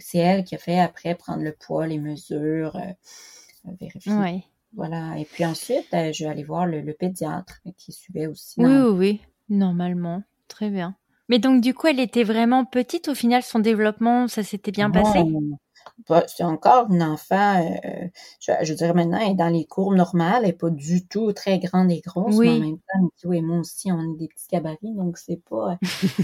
c'est elle qui a fait après prendre le poids, les mesures, vérifier. Voilà. Et puis ensuite, je vais aller voir le, le pédiatre qui suivait aussi. Oui, oui, oui. Normalement, très bien. Mais donc du coup, elle était vraiment petite. Au final, son développement, ça s'était bien passé? C'est encore une enfant, euh, je, dirais maintenant, elle est dans les courbes normales, elle n'est pas du tout très grande et grosse, mais en même temps, Nico et moi aussi, on est des petits gabarits, donc c'est pas... Euh,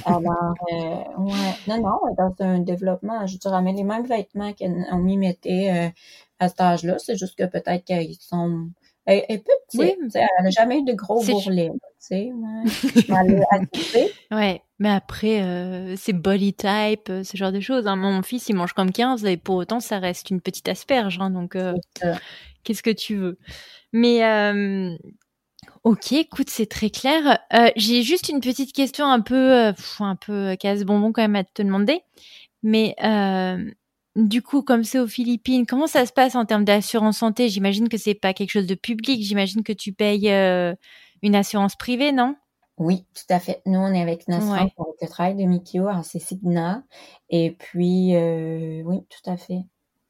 alors, euh, ouais, non, non, dans un développement, je dirais, mais les mêmes vêtements qu'on m'y mettait à cet âge-là, c'est juste que peut-être qu'ils sont elle est petite. Oui. Elle n'a jamais eu de gros bourrelets. Tu sais, ouais. ouais, mais après, euh, c'est body type, euh, ce genre de choses. Hein. Mon fils, il mange comme 15 et pour autant, ça reste une petite asperge. Hein, donc, euh, qu'est-ce que tu veux Mais, ok, écoute, c'est très clair. J'ai juste une petite question un peu, un peu casse-bonbon quand même à te demander. Mais du coup, comme c'est aux Philippines, comment ça se passe en termes d'assurance santé? J'imagine que c'est pas quelque chose de public. J'imagine que tu payes euh, une assurance privée, non? Oui, tout à fait. Nous, on est avec ouais. pour le travail de Mikio, alors c'est Signa. Et puis, euh, oui, tout à fait.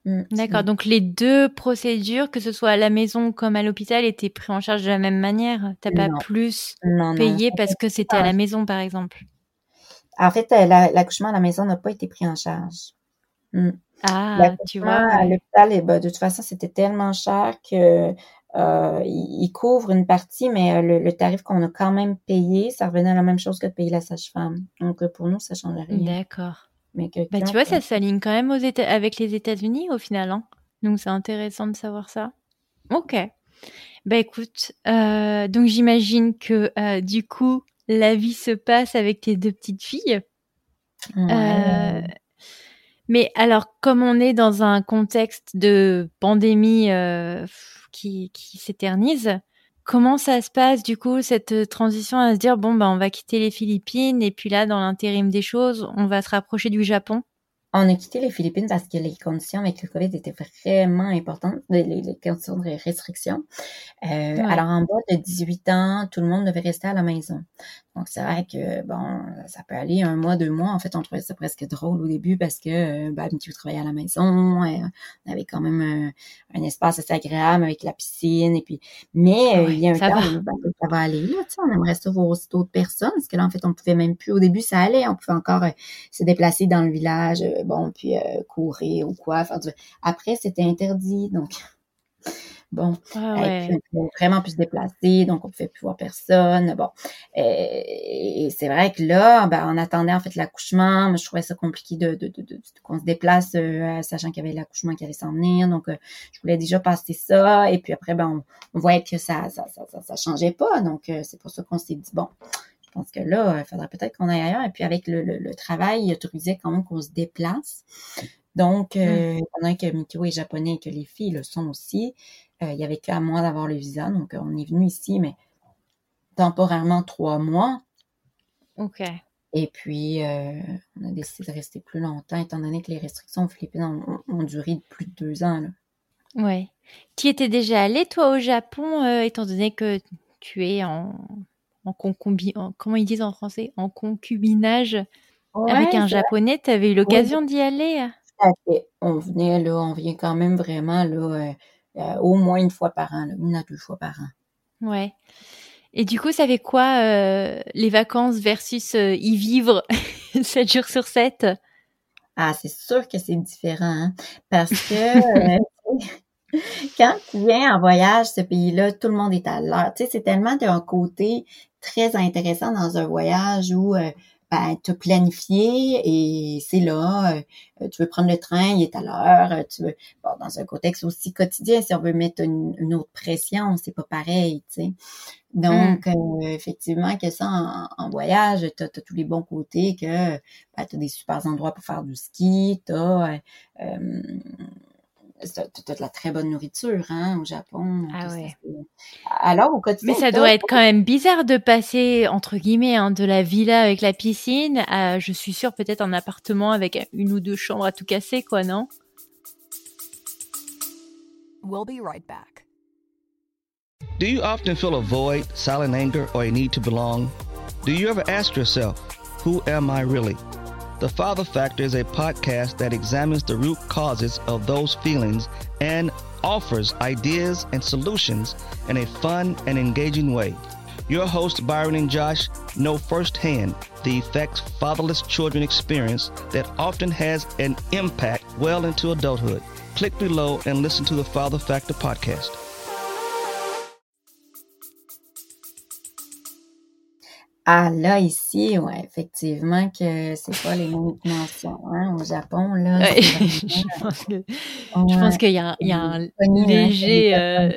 Mm, D'accord. Donc les deux procédures, que ce soit à la maison comme à l'hôpital, étaient prises en charge de la même manière? T'as pas plus payé parce que c'était à la maison, par exemple? En fait, l'accouchement à la maison n'a pas été pris en charge. Hmm. Ah, tu vois. À l'hôpital, ben, de toute façon, c'était tellement cher que euh, il, couvre une partie, mais euh, le, tarif qu'on a quand même payé, ça revenait à la même chose que de payer la sage-femme. Donc euh, pour nous, ça change rien. D'accord. Mais bah, tu vois, ça s'aligne quand même aux États avec les États-Unis au final. Hein donc c'est intéressant de savoir ça. Ok. Bah écoute, donc j'imagine que du coup, la vie se passe avec tes deux petites filles. Mais alors, comme on est dans un contexte de pandémie qui, qui s'éternise. Comment ça se passe du coup cette euh, transition à se dire bon bah on va quitter les Philippines et puis là dans l'intérim des choses on va se rapprocher du Japon? On a quitté les Philippines parce que les conditions avec le COVID étaient vraiment importantes, les, les conditions de restriction. Euh, Alors, en bas de 18 ans, tout le monde devait rester à la maison. Donc, c'est vrai que, bon, ça peut aller un mois, deux mois. En fait, on trouvait ça presque drôle au début parce que, bah, tu travaillait à la maison. Et on avait quand même un, espace assez agréable avec la piscine. Et puis, mais euh, il y a un temps où ben, ça va aller. Là, tu sais, on aimerait ça voir aussi d'autres personnes. Parce que là, en fait, on pouvait même plus. Au début, ça allait. On pouvait encore euh, se déplacer dans le village, bon, puis courir ou quoi. Faire Après, c'était interdit. Donc, Bon, ah on vraiment plus se déplacer, donc on pouvait plus voir personne. Bon, et, c'est vrai que là, ben, on attendait en fait l'accouchement. je trouvais ça compliqué de, de, de, qu'on se déplace, euh, sachant qu'il y avait l'accouchement qui allait s'en venir. Donc, euh, je voulais déjà passer ça. Et puis après, ben, on, voyait que ça, ça, ça, ça, changeait pas. Donc, euh, c'est pour ça qu'on s'est dit bon. Je pense que là, il faudrait peut-être qu'on aille ailleurs. Et puis avec le, le, travail, il autorisait quand même qu'on se déplace. Donc, mmh. pendant que Mikio est japonais et que les filles le sont aussi, euh, il y avait qu'à moi d'avoir le visa, donc euh, on est venu ici, mais temporairement trois mois. OK. Et puis, euh, on a décidé de rester plus longtemps, étant donné que les restrictions aux Philippines ont, duré plus de deux ans. Ouais. Tu étais déjà allé, toi, au Japon, étant donné que tu es en, en, comment ils disent en français, en concubinage avec un japonais. Tu avais eu l'occasion d'y aller On venait, là, on vient quand même vraiment, là, euh, au moins une fois par an, une à deux fois par an. Ouais. Et du coup, ça fait quoi euh, les vacances versus euh, y vivre 7 jours sur 7 Ah, c'est sûr que c'est différent, hein, parce que quand tu viens en voyage, ce pays-là, tout le monde est à l'heure. Tu sais, c'est tellement d'un côté très intéressant dans un voyage où ben, te planifié et c'est là. Euh, tu veux prendre le train, il est à l'heure. Euh, tu veux, bon, dans un contexte aussi quotidien, si on veut mettre une, autre pression, c'est pas pareil, tu sais. Donc, mmh. euh, effectivement, que ça, en, voyage, tu as, tous les bons côtés, que ben, tu as des super endroits pour faire du ski, tu as tu as de la très bonne nourriture hein, au Japon. Ah ouais. Alors au quotidien. Mais ça doit être quand même bizarre de passer entre guillemets hein, de la villa avec la piscine à, je suis sûre, peut-être un appartement avec une ou deux chambres à tout casser, quoi, non? We'll be right back. Do you often feel a void, silent anger, or a need to belong? Do you ever ask yourself, who am I really? The Father Factor is a podcast that examines the root causes of those feelings and offers ideas and solutions in a fun and engaging way. Your hosts, Byron and Josh, know firsthand the effects fatherless children experience that often has an impact well into adulthood. Click below and listen to the Father Factor podcast. Ah là, ici, ouais, effectivement que c'est pas les mêmes dimensions. Hein, au Japon, là. je pense que je pense qu'il y a, il y a un léger, euh,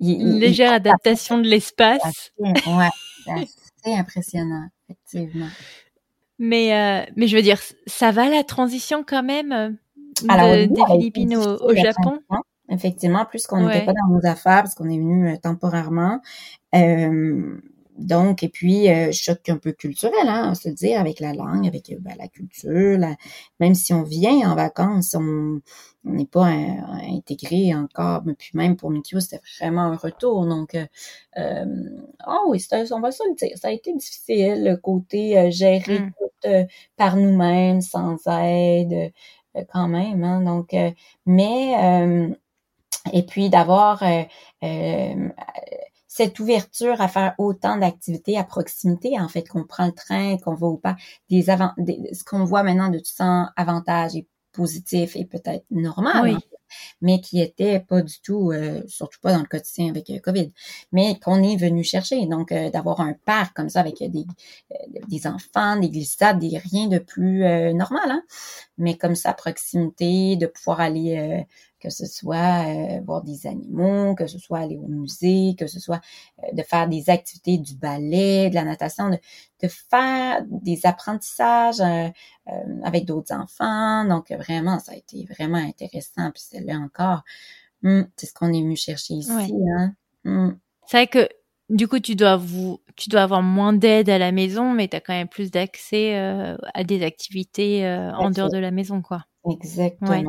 une légère adaptation de l'espace. Ouais, c'est impressionnant, effectivement. Mais, euh, mais je veux dire, ça va la transition quand même euh, de, des Philippines au, Japon? Effectivement, plus qu'on n'était pas dans nos affaires parce qu'on est venu temporairement. Euh, donc, et puis, euh, choc un peu culturel, hein, on se dire, avec la langue, avec euh, ben, la culture, même si on vient en vacances, on n'est pas intégré encore, mais puis même pour Mikio, c'était vraiment un retour. Donc, euh, euh oh oui, on va ça le dire, ça a été difficile, le côté euh, gérer mmh. tout par nous-mêmes, sans aide, quand même. Hein, donc, mais, et puis d'avoir cette ouverture à faire autant d'activités à proximité, en fait, qu'on prend le train, qu'on va ou pas, des, avant ce qu'on voit maintenant de tout ça, avantages et positifs et peut-être normal, oui mais qui était pas du tout, euh, surtout pas dans le quotidien avec euh, COVID, mais qu'on est venu chercher. Donc, euh, d'avoir un parc comme ça avec des, des enfants, des glissades, des rien de plus normal, hein? mais comme ça, proximité, de pouvoir aller que ce soit euh, voir des animaux, que ce soit aller au musée, que ce soit euh, de faire des activités du ballet, de la natation, de, de faire des apprentissages euh, avec d'autres enfants. Donc vraiment, ça a été vraiment intéressant. Puis c'est là encore, hmm, c'est ce qu'on est venu chercher ici. Hein? Hmm. C'est vrai que du coup, tu dois vous, tu dois avoir moins d'aide à la maison, mais tu as quand même plus d'accès à des activités en dehors de la maison, quoi. Exactement.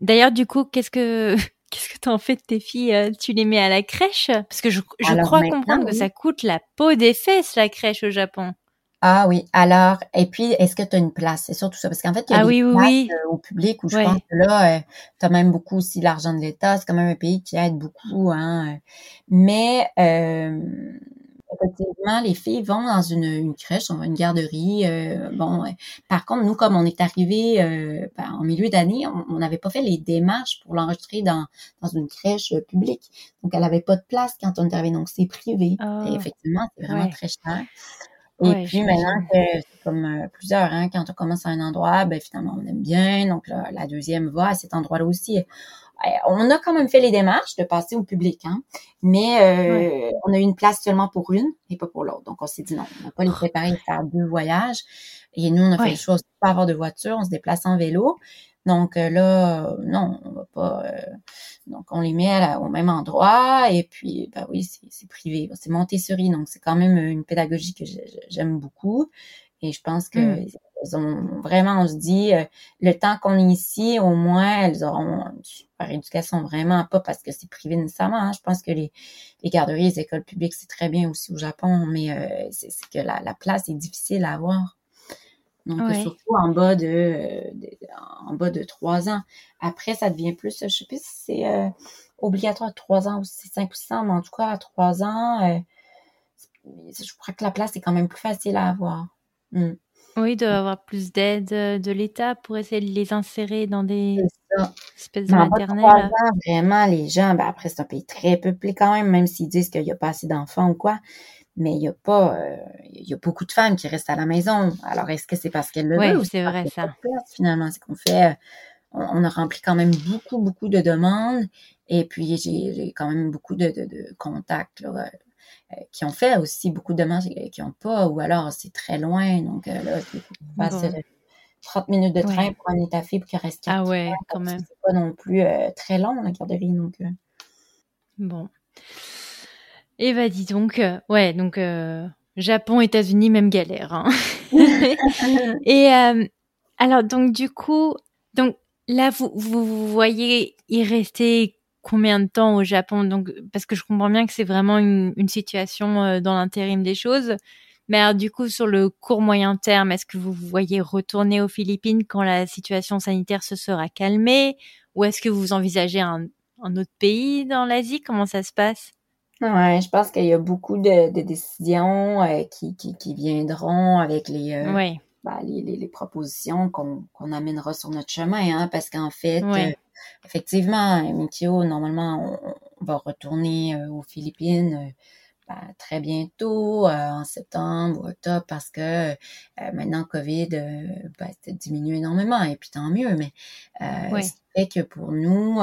D'ailleurs, du coup, qu'est-ce que qu'est-ce que t'en fais de tes filles euh, Tu les mets à la crèche? Parce que je, je crois comprendre que ça coûte la peau des fesses la crèche au Japon. Ah oui, alors, et puis, est-ce que tu as une place? C'est surtout ça, parce qu'en fait, il y a ah, des oui, oui. Euh, au public où je pense que là, euh, tu as même beaucoup aussi l'argent de l'État, c'est quand même un pays qui aide beaucoup, hein. Mais effectivement, les filles vont dans une, une crèche, une garderie. Euh, bon, par contre, nous, comme on est arrivé euh, ben, en milieu d'année, on n'avait pas fait les démarches pour l'enregistrer dans, dans une crèche publique. Donc, elle avait pas de place quand on est arrivé. Donc, c'est privé. Ah. Et effectivement, c'est vraiment très cher. Et puis maintenant, c'est comme euh, plusieurs, hein, quand on commence à un endroit, ben finalement on aime bien. Donc la deuxième va à cet endroit-là aussi. Euh, on a quand même fait les démarches de passer au public, hein, mais euh, on a eu une place seulement pour une et pas pour l'autre. Donc, on s'est dit non, on n'a pas les préparer à faire deux voyages. Et nous, on a fait les choses pas avoir de voiture, on se déplace en vélo. Donc euh, là, non, on va pas. donc, on les met au même endroit et puis, bah oui, c'est privé. C'est Montessori, donc c'est quand même une pédagogie que j'aime beaucoup. Et je pense que mmh. Elles ont vraiment, on se dit, le temps qu'on est ici, au moins, elles auront par éducation, vraiment pas parce que c'est privé nécessairement. Hein. Je pense que les, les garderies, les écoles publiques, c'est très bien aussi au Japon, mais euh, c'est que la, la, place est difficile à avoir. Donc, surtout en bas de, en bas de trois ans. Après, ça devient plus, je sais plus si c'est euh, obligatoire à trois ans ou si c'est cinq ou six ans, mais en tout cas, à trois ans, euh, je crois que la place est quand même plus facile à avoir. Hmm. Oui, de avoir plus d'aide de l'État pour essayer de les insérer dans des espèces de maternelles. Vraiment, les gens, ben après, c'est un pays très peuplé quand même, même s'ils disent qu'il n'y a pas assez d'enfants ou quoi. Mais il y a pas, euh, il y a beaucoup de femmes qui restent à la maison. Alors, est-ce que c'est parce qu'elles le veulent Oui, c'est vrai ça. finalement, c'est qu'on fait, euh, on, a rempli quand même beaucoup, beaucoup de demandes. Et puis, j'ai quand même beaucoup de, de, de contacts là, euh, qui ont fait aussi beaucoup de demandes et qui n'ont pas, ou alors c'est très loin. Donc euh, là, il faut passer 30 minutes de train pour un état fibre qui reste Ah ouais, quand même. C'est pas non plus euh, très long, la garderie. Donc, Bon. Et bah dis donc, ouais, donc Japon, États-Unis, même galère. Hein. et alors, donc du coup, donc là, vous, vous voyez y rester combien de temps au Japon. Donc, parce que je comprends bien que c'est vraiment une, une situation euh, dans l'intérim des choses. Mais alors, du coup, sur le court moyen terme, est-ce que vous voyez retourner aux Philippines quand la situation sanitaire se sera calmée? Ou est-ce que vous envisagez un, un autre pays dans l'Asie? Comment ça se passe? Ouais, je pense qu'il y a beaucoup de, de décisions euh, qui, qui, qui, viendront avec les, euh, bah, les, les, les, propositions qu'on qu'on amènera sur notre chemin, hein, parce qu'en fait, effectivement, Mikio, normalement, on, va retourner euh, aux Philippines euh, ben, très bientôt, euh, en septembre ou octobre, parce que maintenant, COVID ben, diminue énormément, et puis tant mieux, mais euh, fait que pour nous,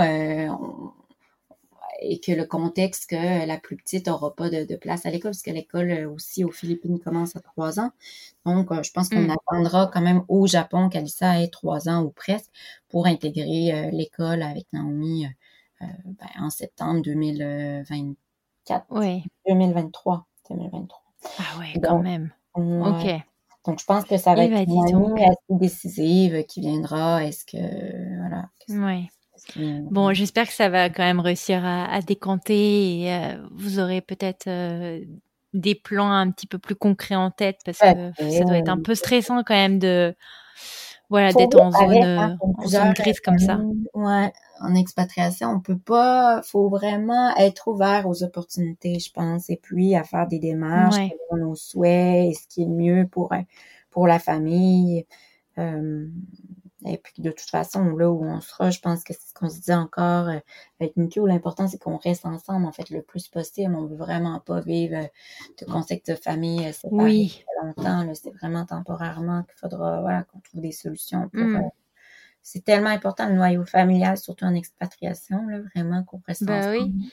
et que le contexte que la plus petite aura pas de, place à l'école, parce que l'école aussi aux Philippines commence à trois ans. Donc, je pense qu'on mm. attendra quand même au Japon qu'Alissa ait trois ans ou presque pour intégrer euh, l'école avec Naomi euh, euh, ben, en septembre 2024. Oui. 2023. 2023. Ah ouais, quand même. Ok. Donc, je pense que ça va être une année assez décisive qui viendra. Est-ce que, voilà. Oui. Bon, j'espère que ça va quand même réussir à, à décanter et vous aurez peut-être des plans un petit peu plus concrets en tête parce que ça doit être un peu stressant quand même de voilà, d'être en zone, hein, en zone grise comme ça. Ouais, en expatriation, on peut pas, faut vraiment être ouvert aux opportunités, je pense, et puis à faire des démarches selon nos souhaits et ce qui est mieux pour pour la famille. Euh, et puis de toute façon, là où on sera, je pense que c'est ce qu'on se dit encore euh, avec Nico, l'important c'est qu'on reste ensemble en fait le plus possible. On veut vraiment pas vivre euh, de concept de famille séparés oui. longtemps. C'est vraiment temporairement qu'il faudra voilà, qu'on trouve des solutions pour mm c'est tellement important le noyau familial, surtout en expatriation, là, vraiment qu'on reste bah Oui.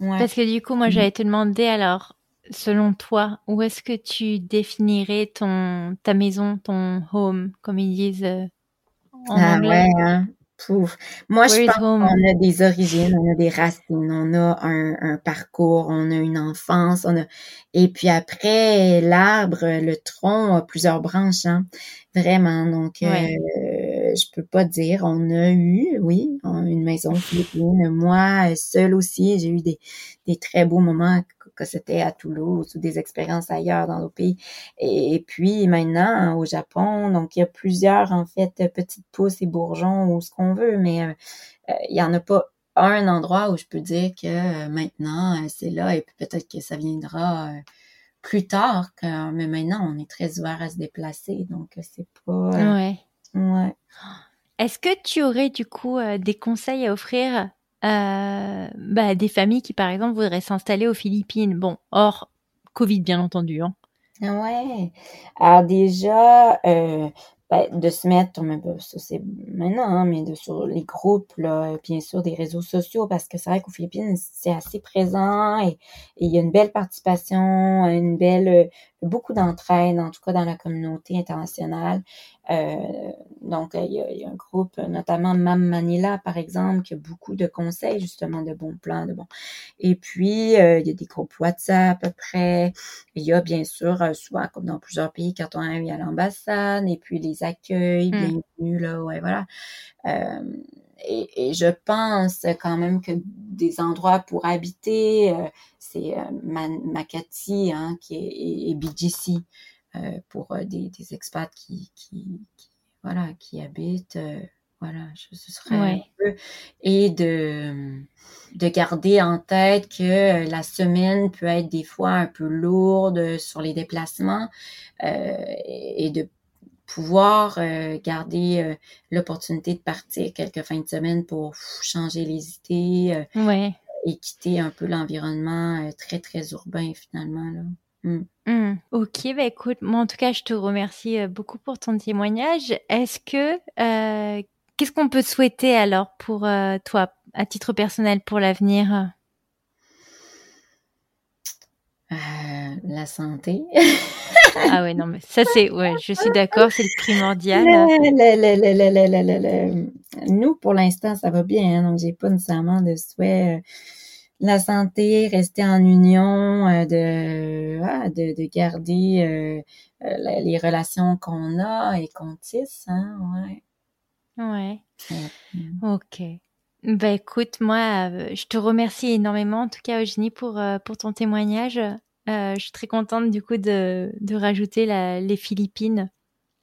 Parce que du coup, moi, j'allais te demander alors, selon toi, où est-ce que tu définirais ton ta maison, ton home, comme ils disent euh, en ah anglais? Ouais, hein? Pouf. Moi, je pense qu'on a des origines, on a des racines, on a un, un, parcours, on a une enfance, on a et puis après l'arbre, le tronc a plusieurs branches, hein, vraiment. Donc, ouais. euh, je peux pas dire. On a eu, oui, une maison philippine. Moi, seule aussi, j'ai eu des, des très beaux moments que c'était à Toulouse ou des expériences ailleurs dans nos pays. Et, puis maintenant, au Japon, donc il y a plusieurs, en fait, petites pousses et bourgeons ou ce qu'on veut, mais euh, euh, il y en a pas un endroit où je peux dire que euh, maintenant, c'est là et peut-être que ça viendra plus tard, mais maintenant, on est très ouvert à se déplacer, donc c'est pas... Ouais. Ouais. Est-ce que tu aurais du coup euh, des conseils à offrir euh, bah, des familles qui, par exemple, voudraient s'installer aux Philippines Bon, hors Covid, bien entendu. Hein. Ouais. Alors déjà, euh, ben, de se mettre, mais ça c'est maintenant, hein, mais de, sur les groupes, là, bien sûr, des réseaux sociaux, parce que c'est vrai qu'aux Philippines, c'est assez présent et, il y a une belle participation, une belle, beaucoup d'entraide, en tout cas dans la communauté internationale. Euh, donc, il y, a, il y, a, un groupe, notamment Mam Manila, par exemple, qui a beaucoup de conseils, justement, de bons plans, de bons. Et puis, euh, il y a des groupes WhatsApp après. Il y a, bien sûr, euh, soit comme dans plusieurs pays, quand on arrive à l'ambassade, et puis les accueils, mmh. bienvenue, là, ouais, voilà. Euh, et, et, je pense quand même que des endroits pour habiter, euh, c'est Makati, hein, qui est, et BGC. Euh, pour euh, des, des, expats qui, qui, qui, voilà, qui habitent. Euh, voilà, ce serait un peu et de de garder en tête que la semaine peut être des fois un peu lourde sur les déplacements euh, et de pouvoir euh, garder l'opportunité de partir quelques fins de semaine pour changer les idées ouais. et quitter un peu l'environnement très très urbain finalement là. Mm. Mm. Ok, bah écoute, moi en tout cas, je te remercie euh, beaucoup pour ton témoignage. Est-ce que euh, qu'est-ce qu'on peut souhaiter alors pour euh, toi, à titre personnel, pour l'avenir? La santé. ah ouais, non mais ça c'est, ouais, je suis d'accord, c'est le primordial. Nous, pour l'instant, ça va bien, hein, donc j'ai pas nécessairement de souhait la santé, rester en union, euh, de, de, de, garder euh, euh, les relations qu'on a et qu'on tisse, hein, ouais. Ouais. Ok. Ben écoute, moi, je te remercie énormément, en tout cas Eugénie, pour, pour ton témoignage. Je suis très contente du coup de, de rajouter la, les Philippines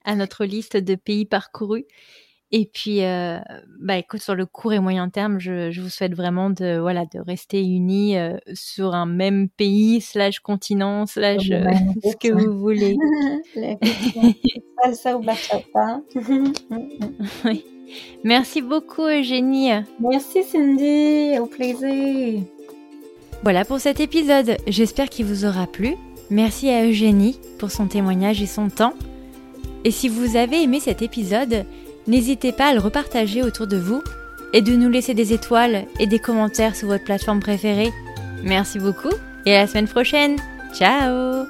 à notre liste de pays parcourus. Et puis, euh, bah écoute, sur le court et moyen terme, je, je vous souhaite vraiment de voilà de rester unis euh, sur un même pays slash continent slash euh, ce que vous voulez. Salsa ou bachata. oui. Merci beaucoup Eugénie. Merci Cindy, au plaisir. Voilà pour cet épisode. J'espère qu'il vous aura plu. Merci à Eugénie pour son témoignage et son temps. Et si vous avez aimé cet épisode, N'hésitez pas à le repartager autour de vous et de nous laisser des étoiles et des commentaires sur votre plateforme préférée. Merci beaucoup et à la semaine prochaine. Ciao